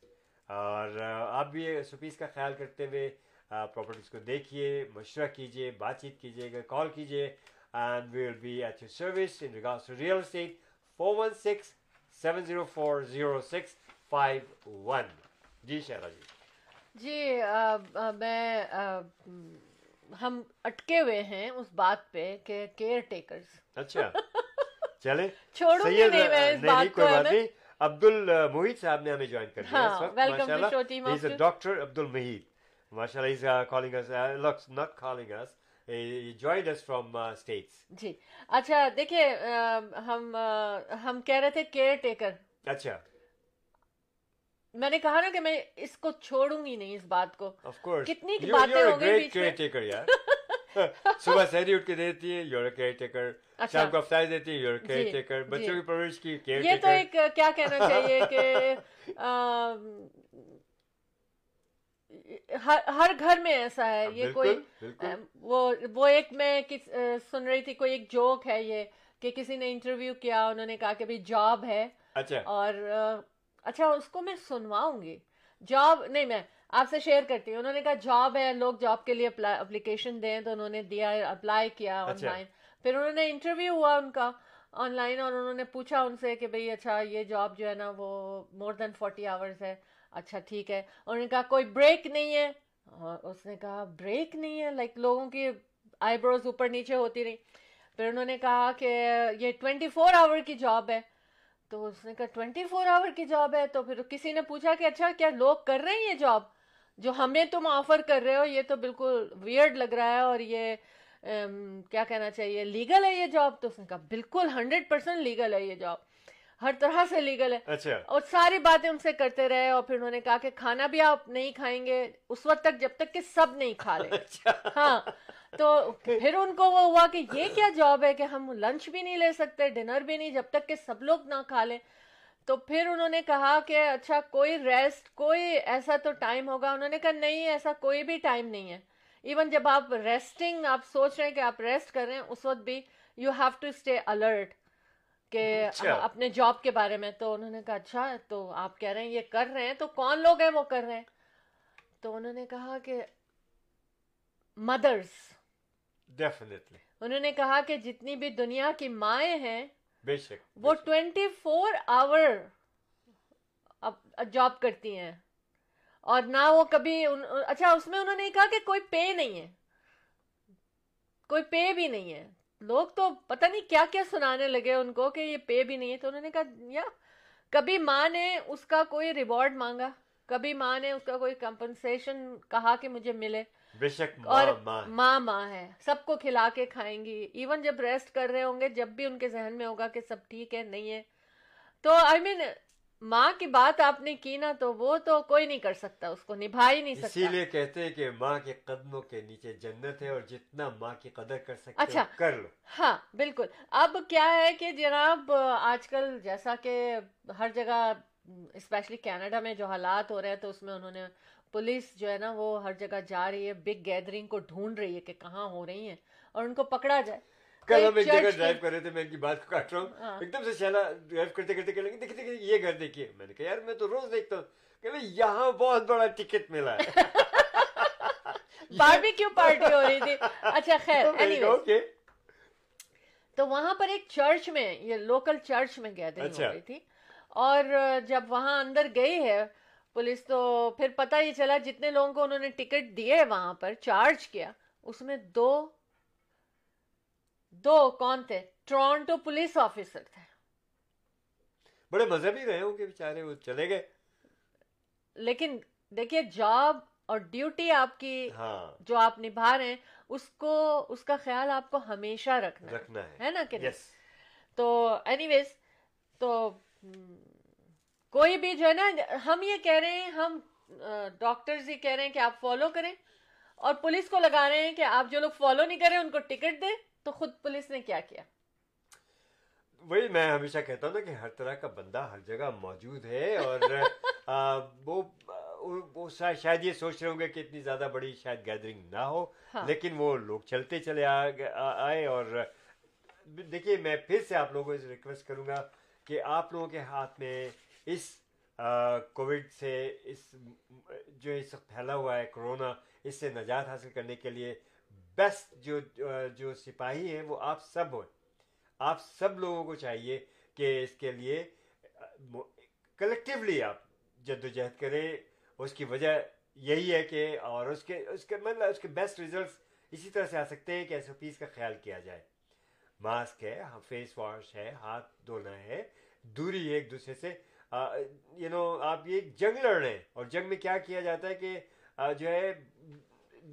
اور uh, آپ بھی ایس او پیز کا خیال کرتے ہوئے پراپرٹیز uh, کو دیکھیے مشورہ کیجیے بات چیت کیجیے گا کال کیجیے and we will be at your service in regards to real estate four one six seven zero four zero six five one جی شہرا جی جی میں ہم اٹکے ہوئے ہیں اس بات پہ کہ کیئر ٹیکرز اچھا چلے چھوڑوں گی نہیں میں اس بات کو عبد المحید صاحب نے ہمیں جوائن کر دیا ڈاکٹر عبد المحید ماشاء اللہ calling us likes not calling us joined us from States جی اچھا دیکھیں ہم ہم کہہ رہے تھے کیئر ٹیکر اچھا میں نے کہا نا کہ میں اس کو چھوڑوں گی نہیں اس بات کو کتنی باتیں ہو گئی کیئر ٹیکر یار صبح سحری اٹھ کے دیتی ہے یور کیئر ٹیکر شام کو افطار دیتی ہے یور کیئر ٹیکر بچوں کی پرورش کی کیئر ٹیکر یہ تو ایک کیا کہنا چاہیے کہ ہر گھر میں ایسا ہے ہاں، یہ کوئی وہ ایک میں سن رہی تھی کوئی ایک جوک ہے یہ کہ کسی نے انٹرویو کیا انہوں نے کہا کہ جاب ہے اچھا۔ اور اچھا اس کو میں سنواؤں گی جاب نہیں میں آپ سے شیئر کرتی ہوں انہوں نے کہا جاب ہے لوگ جاب کے لیے اپلیکیشن دیں تو انہوں نے دیا اپلائی کیا اچھا۔ آن لائن پھر انہوں نے انٹرویو ہوا ان کا آن لائن اور انہوں نے پوچھا ان سے کہ بھائی اچھا یہ جاب جو ہے نا وہ مور دین فورٹی آورس ہے اچھا ٹھیک ہے انہوں نے کہا کوئی بریک نہیں ہے اور اس نے کہا بریک نہیں ہے لائک لوگوں کی آئی بروز اوپر نیچے ہوتی رہی پھر انہوں نے کہا کہ یہ ٹوینٹی فور آور کی جاب ہے تو اس نے کہا ٹوینٹی فور آور کی جاب ہے تو پھر کسی نے پوچھا کہ اچھا کیا لوگ کر رہے ہیں یہ جاب جو ہمیں تم آفر کر رہے ہو یہ تو بالکل ویئرڈ لگ رہا ہے اور یہ کیا کہنا چاہیے لیگل ہے یہ جاب تو اس نے کہا بالکل ہنڈریڈ پرسینٹ لیگل ہے یہ جاب ہر طرح سے لیگل ہے اچھا۔ اور ساری باتیں ان سے کرتے رہے اور پھر انہوں نے کہا کہ کھانا بھی آپ نہیں کھائیں گے اس وقت تک جب تک کہ سب نہیں کھا لیں اچھا۔ ہاں تو پھر ان کو وہ ہوا کہ یہ کیا جاب ہے کہ ہم لنچ بھی نہیں لے سکتے ڈنر بھی نہیں جب تک کہ سب لوگ نہ کھا لیں تو پھر انہوں نے کہا کہ اچھا کوئی ریسٹ کوئی ایسا تو ٹائم ہوگا انہوں نے کہا نہیں ایسا کوئی بھی ٹائم نہیں ہے ایون جب آپ ریسٹنگ آپ سوچ رہے ہیں کہ آپ ریسٹ کر رہے ہیں اس وقت بھی you have to stay alert کہ اچھا۔ ہاں، اپنے جاب کے بارے میں تو انہوں نے کہا اچھا تو آپ کہہ رہے ہیں یہ کر رہے ہیں تو کون لوگ ہیں وہ کر رہے ہیں تو انہوں نے کہا کہ مدرس انہوں نے کہا کہ جتنی بھی دنیا کی مائیں ہیں وہ ٹوینٹی فور آور جاب کرتی ہیں اور نہ وہ کبھی اچھا اس میں انہوں نے کہا کہ کوئی پے نہیں ہے کوئی پے بھی نہیں ہے لوگ تو پتہ نہیں کیا کیا سنانے لگے ان کو کہ یہ پے بھی نہیں ہے تو انہوں نے نے کہا یا کبھی ماں اس کا کوئی ریوارڈ مانگا کبھی ماں نے اس کا کوئی کمپنسیشن کہا کہ مجھے ملے اور ماں ماں ہے سب کو کھلا کے کھائیں گی ایون جب ریسٹ کر رہے ہوں گے جب بھی ان کے ذہن میں ہوگا کہ سب ٹھیک ہے نہیں ہے تو آئی مین ماں کی بات آپ نے کی نا تو وہ تو کوئی نہیں کر سکتا اس کو نبھا ہی نہیں سکتا اسی لیے کہتے ہیں کہ ماں کے قدموں کے نیچے جنت ہے اور جتنا ماں کی قدر کر اچھا کر لو ہاں بالکل اب کیا ہے کہ جناب آج کل جیسا کہ ہر جگہ اسپیشلی کینیڈا میں جو حالات ہو رہے ہیں تو اس میں انہوں نے پولیس جو ہے نا وہ ہر جگہ جا رہی ہے بگ گیدرنگ کو ڈھونڈ رہی ہے کہ کہاں ہو رہی ہیں اور ان کو پکڑا جائے کل ہم ایک جگہ ڈرائیو کر رہے تھے میں ان کی بات کو کاٹ رہا ہوں ہاں۔ ایک دم سے شہلا ڈرائیو کرتے کرتے کہ دیکھتے کہ یہ گھر دیکھیے میں نے کہا یار میں تو روز دیکھتا ہوں کہ یہاں بہت بڑا ٹکٹ ملا ہے بار کیوں پارٹی ہو رہی تھی اچھا خیر تو وہاں پر ایک چرچ میں یہ لوکل چرچ میں گیدر ہو اچھا۔ رہی تھی اور جب وہاں اندر گئی ہے پولیس تو پھر پتہ یہ چلا جتنے لوگوں کو انہوں نے ٹکٹ دیے وہاں پر چارج کیا اس میں دو دو کون تھے ٹورانٹو پولیس آفیسر تھے بڑے مزے بھی رہے ہوں وہ چلے گئے لیکن دیکھیے جاب اور ڈیوٹی آپ کی ہاں۔ جو آپ نبھا رہے ہیں اس اس کو کا خیال آپ کو ہمیشہ رکھنا رکھنا ہے نا کہ تو اینی ویز تو کوئی بھی جو ہے نا ہم یہ کہہ رہے ہیں ہم ڈاکٹر کہہ رہے ہیں کہ آپ فالو کریں اور پولیس کو لگا رہے ہیں کہ آپ جو لوگ فالو نہیں کریں ان کو ٹکٹ دیں تو خود پولیس نے کیا کیا وہی میں ہمیشہ کہتا ہوں نا کہ ہر طرح کا بندہ ہر جگہ موجود ہے اور وہ شاید یہ سوچ رہے ہوں گے کہ اتنی زیادہ بڑی شاید گیدرنگ نہ ہو ہاں۔ لیکن وہ لوگ چلتے چلے آئے اور دیکھیے میں پھر سے آپ لوگوں کو ریکویسٹ کروں گا کہ آپ لوگوں کے ہاتھ میں اس کووڈ سے اس جو اس پھیلا ہوا ہے کرونا اس سے نجات حاصل کرنے کے لیے بیسٹ جو جو سپاہی ہیں وہ آپ سب ہو آپ سب لوگوں کو چاہیے کہ اس کے لیے کلیکٹیولی آپ جد و جہد کریں اس کی وجہ یہی ہے کہ اور اس کے اس کے مطلب اس کے بیسٹ ریزلٹس اسی طرح سے آ سکتے ہیں کہ ایس او پیز کا خیال کیا جائے ماسک ہے فیس ہاں، واش ہے ہاتھ دھونا ہے دوری ہے ایک دوسرے سے یو نو آپ یہ جنگ لڑ رہے ہیں اور جنگ میں کیا کیا جاتا ہے کہ جو ہے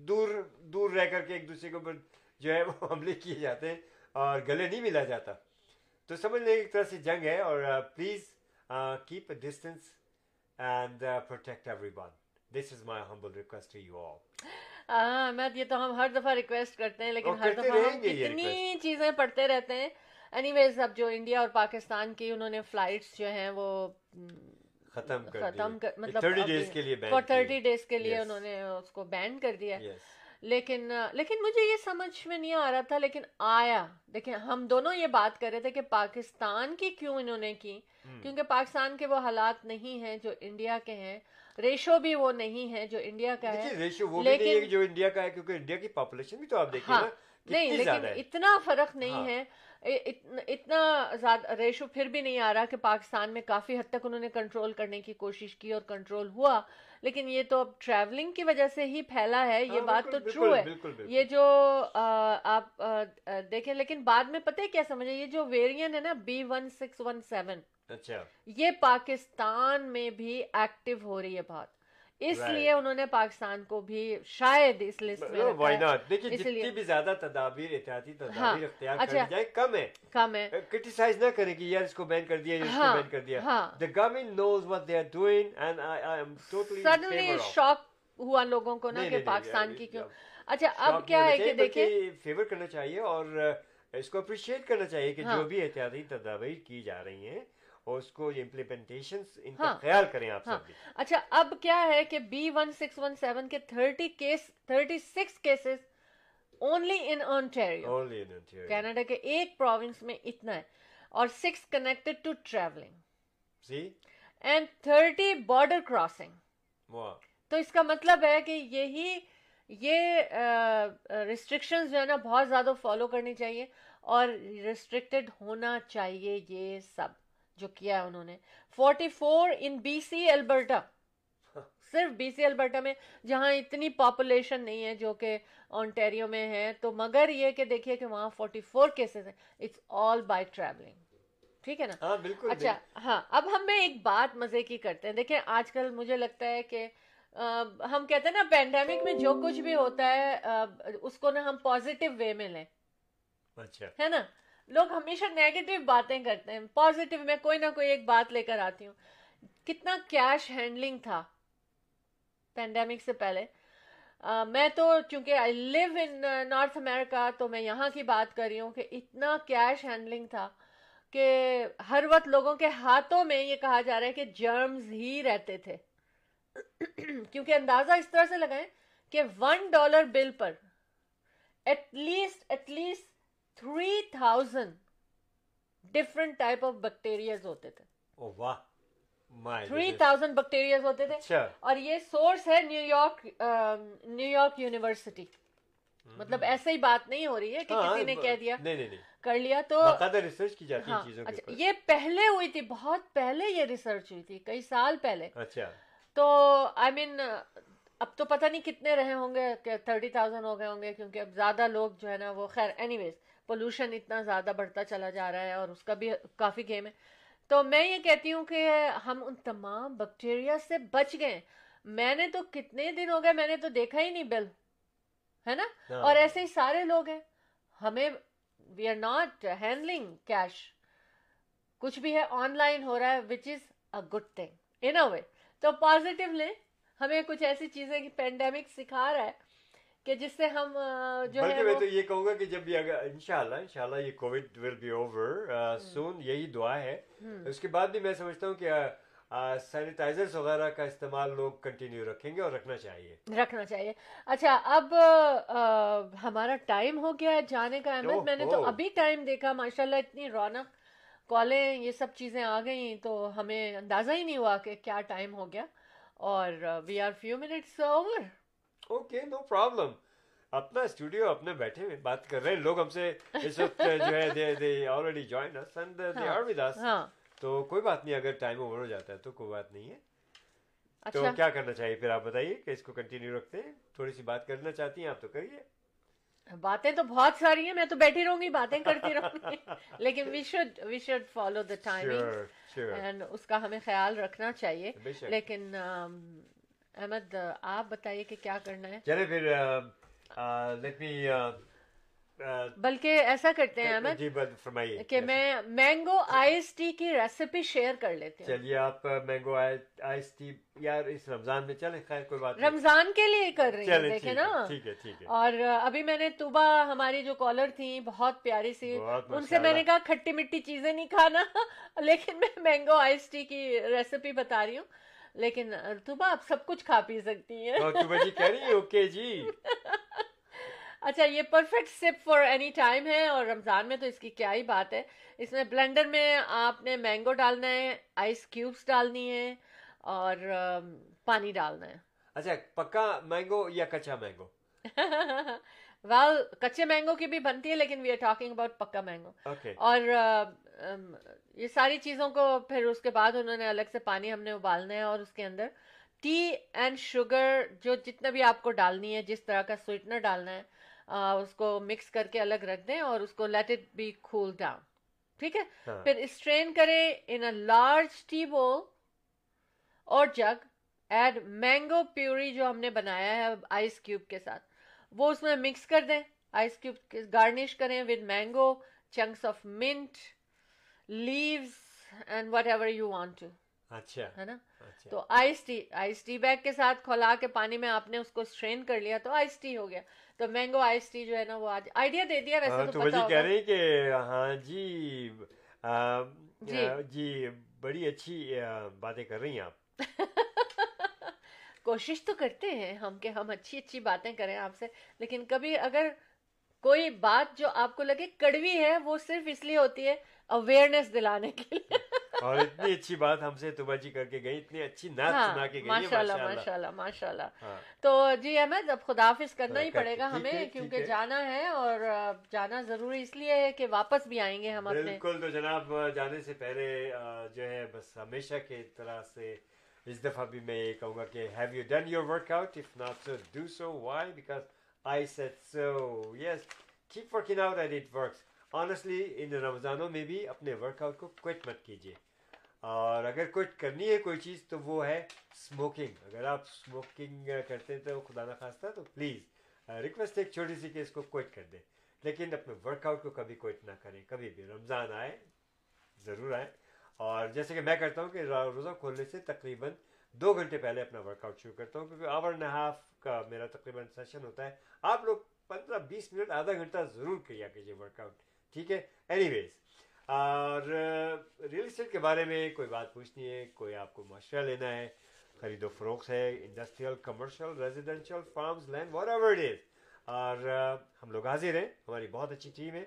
دور دور رہ کر کے ایک دوسرے کے اوپر جو ہے وہ حملے کیے جاتے ہیں اور گلے نہیں ملا جاتا تو سمجھ لیں ایک طرح سے جنگ ہے اور please keep a distance and protect everyone this is my humble request to you all Ahmad یہ تو ہم ہر دفعہ ریکویسٹ کرتے ہیں لیکن ہر دفعہ ہم کتنی چیزیں پڑھتے رہتے ہیں اینی ویز اب جو انڈیا اور پاکستان کی انہوں نے فلائٹس جو ہیں وہ ختم مطلب کے لیے بین کر دیا لیکن مجھے یہ سمجھ میں نہیں آ رہا تھا لیکن آیا دیکھیں ہم دونوں یہ بات کر رہے تھے کہ پاکستان کی کیوں انہوں نے کی کیونکہ پاکستان کے وہ حالات نہیں ہیں جو انڈیا کے ہیں ریشو بھی وہ نہیں ہے جو انڈیا کا ہے ریشو وہ جو انڈیا کا ہے کیونکہ انڈیا کی پاپولیشن بھی تو آپ دیکھیے ہاں، نہیں لیکن اتنا فرق نہیں ہاں۔ ہے اتنا زیادہ ریشو پھر بھی نہیں آ رہا کہ پاکستان میں کافی حد تک انہوں نے کنٹرول کرنے کی کوشش کی اور کنٹرول ہوا لیکن یہ تو اب ٹریولنگ کی وجہ سے ہی پھیلا ہے یہ ہاں، بات تو ٹرو ہے یہ جو آپ دیکھیں لیکن بعد میں پتہ کیا سمجھے یہ جو ویرین ہے نا B one six one seven یہ پاکستان میں بھی ایکٹیو ہو رہی ہے بہت اس لیے انہوں نے پاکستان کو بھی شاید اس لسٹ میں دیکھیے جتنی بھی زیادہ تدابیر احتیاطی تدابیر ہاں، اختیار اچھا، کر جائے کم ہے کم ہے کرٹیسائز uh, نہ کریں کہ یار اس کو بین کر دیا اس کو بین ہاں، کر دیا ہاں۔ the government knows what they are doing and I, I am totally suddenly shock ہوا لوگوں کو نا کہ پاکستان کی کیوں اچھا اب کیا ہے کہ دیکھیں فیور کرنا چاہیے اور uh, اس کو اپریشیٹ کرنا چاہیے کہ جو بھی احتیاطی تدابیر کی جا رہی ہیں اور اس کو یہ امپلیمنٹیشن ان کا ہاں، خیال کریں آپ ہاں۔ سب اچھا اب کیا ہے کہ B one six one seven کے thirty cases thirty six cases only in Ontario only in Ontario Canada کے ایک پروونس میں اتنا ہے اور six connected to travelling see and thirty border crossing تو اس کا مطلب ہے کہ یہی یہ ریسٹرکشن جو ہے نا بہت زیادہ فالو کرنی چاہیے اور ریسٹرکٹیڈ ہونا چاہیے یہ سب جو کیا ہے انہوں نے forty four in B C Alberta صرف بی سی البرٹا میں جہاں اتنی پاپولیشن نہیں ہے جو کہ آنٹیریو میں ہے تو مگر یہ کہ دیکھیے کہ وہاں فورٹی فور کیسز ہیں اٹس آل بائی ٹریولنگ ٹھیک ہے نا ہاں، بالکل اچھا ہاں اب ہم میں ایک بات مزے کی کرتے ہیں دیکھیں آج کل مجھے لگتا ہے کہ ہم کہتے ہیں نا پینڈیمک میں جو کچھ بھی ہوتا ہے اس کو نا ہم پازیٹیو وے میں لیں اچھا۔ ہے نا لوگ ہمیشہ نیگیٹو باتیں کرتے ہیں پوزیٹو میں کوئی نہ کوئی ایک بات لے کر آتی ہوں کتنا کیش ہینڈلنگ تھا پینڈیمک سے پہلے میں تو چونکہ آئی لیو ان نارتھ امیرکا تو میں یہاں کی بات کر رہی ہوں کہ اتنا کیش ہینڈلنگ تھا کہ ہر وقت لوگوں کے ہاتھوں میں یہ کہا جا رہا ہے کہ جرمز ہی رہتے تھے کیونکہ اندازہ اس طرح سے لگائیں کہ one dollar bill per at least at least three thousand different type of ہوتے ہوتے تھے تھری تھاؤزینڈ تھے اچھا۔ اور یہ سورس ہے New York New York University مطلب ایسے ہی بات نہیں ہو رہی ہے کہ ہاں، کسی نے ہاں، کہہ دیا کر لیا تو ریسرچ کی جاتی ہاں، اچھا، یہ پہلے ہوئی تھی بہت پہلے یہ ریسرچ ہوئی تھی کئی سال پہلے اچھا۔ تو آئی مین اب تو پتا نہیں کتنے رہے ہوں گے تھرٹی تھاؤزینڈ ہو گئے ہوں گے کیونکہ اب زیادہ لوگ جو ہے نا وہ خیر اینی ویز پولوشن اتنا زیادہ بڑھتا چلا جا رہا ہے اور اس کا بھی کافی گیم ہے تو میں یہ کہتی ہوں کہ ہم ان تمام بیکٹیریا بچ گئے میں نے تو کتنے دن ہو گئے میں نے تو دیکھا ہی نہیں بل ہے نا ہاں۔ اور ایسے ہی سارے لوگ ہیں ہمیں we are not handling cash کچھ بھی ہے آن لائن ہو رہا ہے which is a good thing in اے وے تو پازیٹیو لیں ہمیں کچھ ایسی چیزیں کہ پینڈیمک سکھا رہا ہے کہ جس سے ہم جو بلکہ میں تو یہ کہوں گا کہ جب بھی اگر انشاءاللہ انشاءاللہ یہ COVID will be over soon یہی دعا ہے اس کے بعد بھی میں سمجھتا ہوں کہ سینیٹائزر وغیرہ کا استعمال لوگ کنٹینیو رکھیں گے اور رکھنا چاہیے رکھنا چاہیے اچھا اب ہمارا ٹائم ہو گیا ہے جانے کا احمد میں نے تو ابھی ٹائم دیکھا ماشاء اللہ اتنی رونق کالیں یہ سب چیزیں آ گئیں تو ہمیں اندازہ ہی نہیں ہوا کہ کیا ٹائم ہو گیا اور we are few minutes over okay no problem اپنا اسٹوڈیو اپنے بیٹھے ہوئے بات کر رہے ہیں لوگ ہم سے اس وقت جو ہے they they already join us and they are with us تو کوئی بات نہیں اگر ٹائم اوور ہو جاتا ہے تو کوئی بات نہیں ہے تو اچھا۔ کیا کرنا چاہیے پھر آپ بتائیے کہ اس کو کنٹینیو رکھتے ہیں تھوڑی سی بات کرنا چاہتی ہیں آپ تو کریے باتیں تو بہت ساری ہیں میں تو بیٹھی رہوں گی باتیں کرتی رہوں گی لیکن we should we should follow the timing and اس کا ہمیں خیال رکھنا چاہیے لیکن احمد آپ بتائیے کہ کیا کرنا ہے چلے پھر بلکہ ایسا کرتے ہیں احمد جی، کہ میں مینگو آئس ٹی کی ریسیپی شیئر کر لیتے چلیے آپ مینگو آئس ٹی یار اس رمضان میں چلے کوئی بات رمضان کے لیے کر رہی ہیں ہے نا اور ابھی میں نے توبہ ہماری جو کالر تھی بہت پیاری سی ان سے میں نے کہا کھٹی مٹی چیزیں نہیں کھانا لیکن میں مینگو آئس ٹی کی ریسیپی بتا رہی ہوں لیکن آپ سب کچھ کھا پی سکتی ہیں جی جی کہہ رہی ہے اوکے جی۔ اچھا یہ perfect sip for any time اور رمضان میں تو اس کی کیا ہی بات ہے اس میں بلینڈر میں آپ نے مینگو ڈالنا ہے آئس کیوبس ڈالنی ہے اور um, پانی ڈالنا ہے اچھا پکا مینگو یا کچا مینگو ویل کچے مینگو کی بھی بنتی ہے لیکن وی آر ٹاکنگ اباؤٹ پکا مینگو اور یہ ساری چیزوں کو پھر اس کے بعد انہوں نے الگ سے پانی ہم نے ابالنا ہے اور اس کے اندر ٹی اینڈ شوگر جو جتنا بھی آپ کو ڈالنی ہے جس طرح کا سویٹنر ڈالنا ہے اس کو مکس کر کے الگ رکھ دیں اور اس کو let it be cool down ٹھیک ہے ہاں۔ پھر اسٹرین کرے ان اے لارج ٹی بول اور جگ ایڈ مینگو پیوری جو ہم نے بنایا ہے آئس کیوب کے ساتھ وہ اس میں مکس کر دیں آئس کیوب گارنش کریں with mango chunks of mint leaves and whatever you want to اچھا ہے نا اچھا۔ تو ice tea ice tea bag کے ساتھ کھولا کے پانی میں آپ نے اس کو اسٹرین کر لیا تو آئس ٹی ہو گیا تو مینگو آئس ٹی جو ہے نا وہ آئیڈیا دے دیا ویسے ہاں، تو پتا ہوگا کہ ہاں جی جی۔, جی بڑی اچھی باتیں کر رہی ہیں آپ کوشش تو کرتے ہیں ہم کہ ہم اچھی اچھی باتیں کریں آپ سے لیکن کبھی اگر کوئی بات جو آپ کو لگے کڑوی ہے وہ صرف اس لیے ہوتی ہے اویئرنیس دلانے کے لیے اور اتنی اچھی بات ہم سے تبا جی کر کے گئی اتنی اچھی ماشاء ہاں، ماشاء ماشاء اللہ اللہ اللہ ہاں۔ تو جی احمد اب خدا حافظ کرنا ہی پڑے گا ہمیں کیونکہ جانا ہے اور جانا ضروری اس لیے ہے کہ واپس بھی آئیں گے اپنے بالکل تو جناب جانے سے پہلے جو ہے بس ہمیشہ کے طرح سے اس دفعہ بھی میں یہ کہوں گا کہ have you done your workout if not so do so why because I said so yes keep working out and it works honestly ان رمضانوں میں بھی اپنے ورک آؤٹ کو کوئٹ مت کیجیے اور اگر کوئٹ کرنی ہے کوئی چیز تو وہ ہے اسموکنگ اگر آپ اسموکنگ کرتے ہیں تو خدا نخواستہ تو پلیز ریکویسٹ ایک چھوٹی سی کہ اس کو کوئٹ کر دیں لیکن اپنے ورک آؤٹ کو کبھی کوئٹ نہ کریں کبھی بھی رمضان آئے ضرور آئے اور جیسے کہ میں کرتا ہوں کہ روزہ کھولنے سے تقریباً دو گھنٹے پہلے اپنا ورک آؤٹ شروع کرتا ہوں کیونکہ آور اینڈ ہاف کا میرا تقریباً سیشن ہوتا ہے آپ لوگ پندرہ بیس منٹ آدھا گھنٹہ ضرور کیا کیجیے ورک آؤٹ ٹھیک ہے اینی ویز اور ریئل اسٹیٹ کے بارے میں کوئی بات پوچھنی ہے کوئی آپ کو معاشرہ لینا ہے خرید و فروخت ہے industrial commercial residential farms land whatever these اور ہم لوگ حاضر ہیں ہماری بہت اچھی ٹیم ہے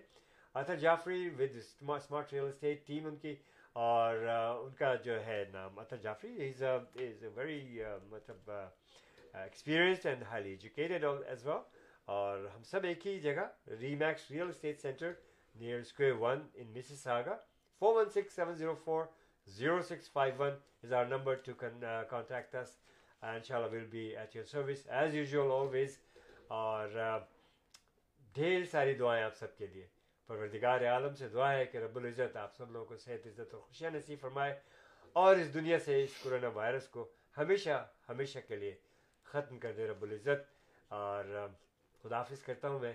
Athar Jafri with smart real estate team ان کی اور ان کا جو ہے نام اطر از اے ویری مطلب experience and highly educated as well اور ہم سب ایک ہی جگہ ری Max real estate centre near square one in Mississauga four one six seven zero four zero six five one is our number to contact us ان شاء اللہ will be at your service as usual always اور ڈھیر ساری دعائیں آپ سب کے لیے پروردگار عالم سے دعا ہے کہ رب العزت آپ سب لوگوں کو صحت عزت اور خوشیاں نصیب فرمائے اور اس دنیا سے اس کرونا وائرس کو ہمیشہ ہمیشہ کے لیے ختم کر دے رب العزت اور حافظ کرتا ہوں میں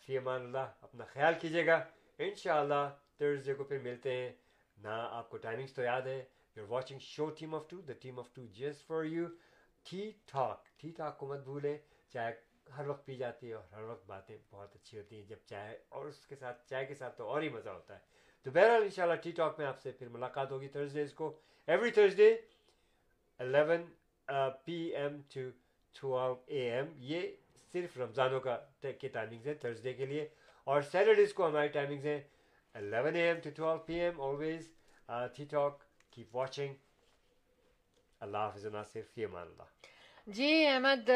فی امان اللہ اپنا خیال کیجیے گا ان شاء اللہ ٹیئرزڈے کو پھر ملتے ہیں نہ آپ کو ٹائمنگس تو یاد ہے team of two the team of two just for you ٹھیک ٹھاک ٹھیک ٹھاک کو مت بھولیں چاہے ہر وقت پی جاتی ہے اور ہر وقت باتیں بہت اچھی ہوتی ہیں جب چائے اور اس کے ساتھ چائے کے ساتھ تو اور ہی مزہ ہوتا ہے تو بہرحال ان شاء اللہ ٹی ٹاک میں آپ سے پھر ملاقات ہوگی تھرز ڈیز کو every day eleven P M to two A M یہ صرف رمضانوں کا ٹائمنگز ہیں ڈے کے لیے اور سیٹرڈیز کو ہماری ٹائمنگز ہیں eleven A M to two P M always T Talk keep watching اللہ حافظ ناصر فی امان اللہ جی احمد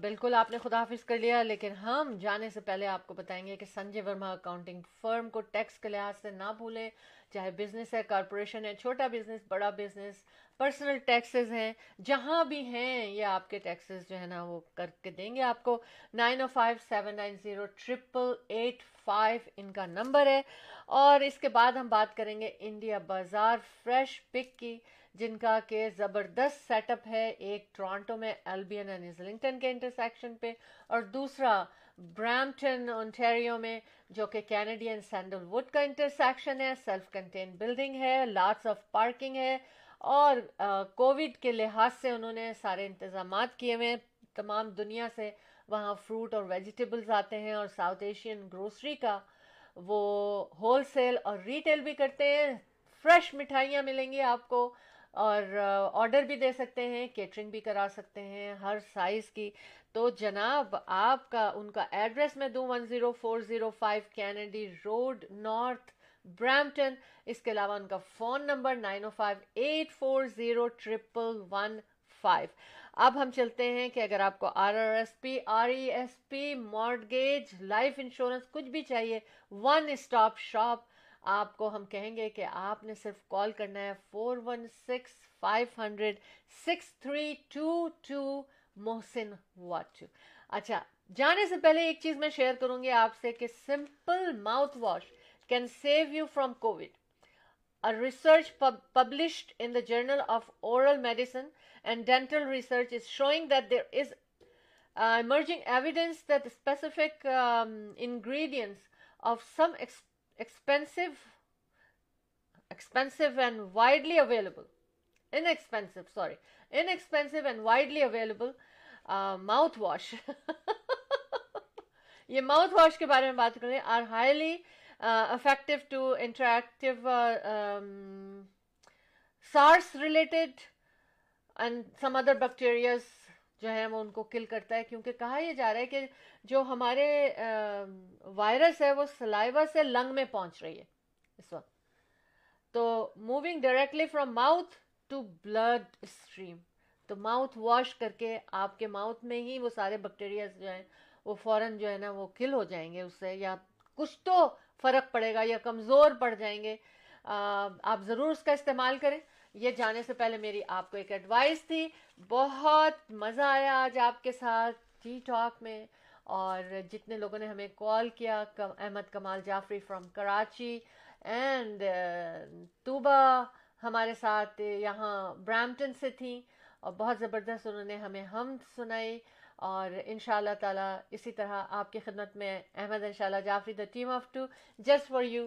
بالکل آپ نے خدا حافظ کر لیا لیکن ہم جانے سے پہلے آپ کو بتائیں گے کہ سنجے ورما اکاؤنٹنگ فرم کو ٹیکس کے لحاظ سے نہ بھولیں چاہے بزنس ہے کارپوریشن ہے چھوٹا بزنس بڑا بزنس پرسنل ٹیکسز ہیں جہاں بھی ہیں یہ آپ کے ٹیکسز جو ہے نا وہ کر کے دیں گے آپ کو nine O five seven nine zero triple eight five ان کا نمبر ہے اور اس کے بعد ہم بات کریں گے انڈیا بازار فریش پک کی جن کا کہ زبردست سیٹ اپ ہے ایک ٹورانٹو میں البین اینڈ ایزلنگٹن کے انٹرسیکشن پہ اور دوسرا برامپٹن اونٹیریو میں جو کہ کینیڈین سینڈل وڈ کا انٹرسیکشن ہے سیلف کنٹین بلڈنگ ہے لاٹس آف پارکنگ ہے اور کووڈ کے لحاظ سے انہوں نے سارے انتظامات کیے ہوئے تمام دنیا سے وہاں فروٹ اور ویجیٹیبلز آتے ہیں اور ساؤتھ ایشین گروسری کا وہ ہول سیل اور ریٹیل بھی کرتے ہیں فریش مٹھائیاں ملیں گی آپ کو اور آرڈر بھی دے سکتے ہیں کیٹرنگ بھی کرا سکتے ہیں ہر سائز کی تو جناب آپ کا ان کا ایڈریس میں دوں one zero four zero five Kennedy Road North Brampton اس کے علاوہ ان کا phone number nine O five eight four zero triple one five اب ہم چلتے ہیں کہ اگر آپ کو R R S P R E S P mortgage life insurance کچھ بھی چاہیے ون اسٹاپ شاپ آپ کو ہم کہیں گے کہ آپ نے صرف کال کرنا ہے four one six five hundred six three two two Mohsin واچو اچھا جانے سے پہلے ایک چیز میں شیئر کروں گی آپ سے کہ simple mouthwash can save you from COVID research published in the journal of oral medicine and dental research is showing that there is emerging evidence that specific ingredients of some ex expensive expensive and widely available inexpensive sorry inexpensive and widely available mouthwash یہ mouthwash کے بارے میں بات کریں are highly effective to interactive SARS related and some other bacterias جو ہے وہ ان کو کل کرتا ہے کیونکہ کہا یہ جا رہا ہے کہ جو ہمارے وائرس ہے وہ سلائیوا سے لنگ میں پہنچ رہی ہے اس وقت تو moving directly from mouth to bloodstream تو ماؤتھ واش کر کے آپ کے ماؤتھ میں ہی وہ سارے بیکٹیریاز جو ہیں وہ فوراً جو ہے نا وہ کل ہو جائیں گے اس سے یا کچھ تو فرق پڑے گا یا کمزور پڑ جائیں گے آپ ضرور اس کا استعمال کریں یہ جانے سے پہلے میری آپ کو ایک ایڈوائس تھی بہت مزہ آیا آج آپ کے ساتھ ٹی ٹاک میں اور جتنے لوگوں نے ہمیں کال کیا Ahmad Kamal Jafri from Karachi and Tuba uh, ہمارے ساتھ یہاں برامپٹن سے تھیں اور بہت زبردست انہوں نے ہمیں ہم سنائی اور ان شاء اللہ تعالیٰ اسی طرح آپ کی خدمت میں احمد ان شاء اللہ Jafri the team of two just for you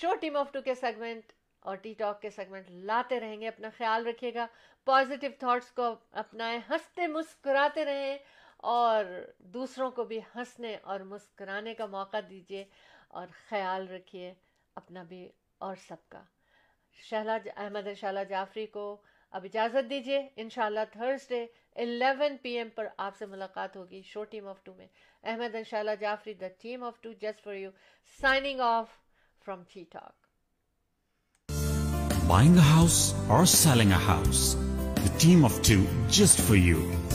show team of two کے سیگمنٹ اور ٹی ٹاک کے سیگمنٹ لاتے رہیں گے اپنا خیال رکھیے گا پازیٹیو تھاٹس کو اپنائیں ہنستے مسکراتے رہیں اور دوسروں کو بھی ہنسنے اور مسکرانے کا موقع دیجیے اور خیال رکھیے اپنا بھی اور سب کا شہلا احمد شہلا جعفری کو اب اجازت دیجیے انشاءاللہ شاء 11 الیون پی ایم پر آپ سے ملاقات ہوگی شو ٹیم آف ٹو میں احمد انشاءاللہ Jafri the team of two just for you signing off from T Talk Buying a house or selling a house? The team of two just for you.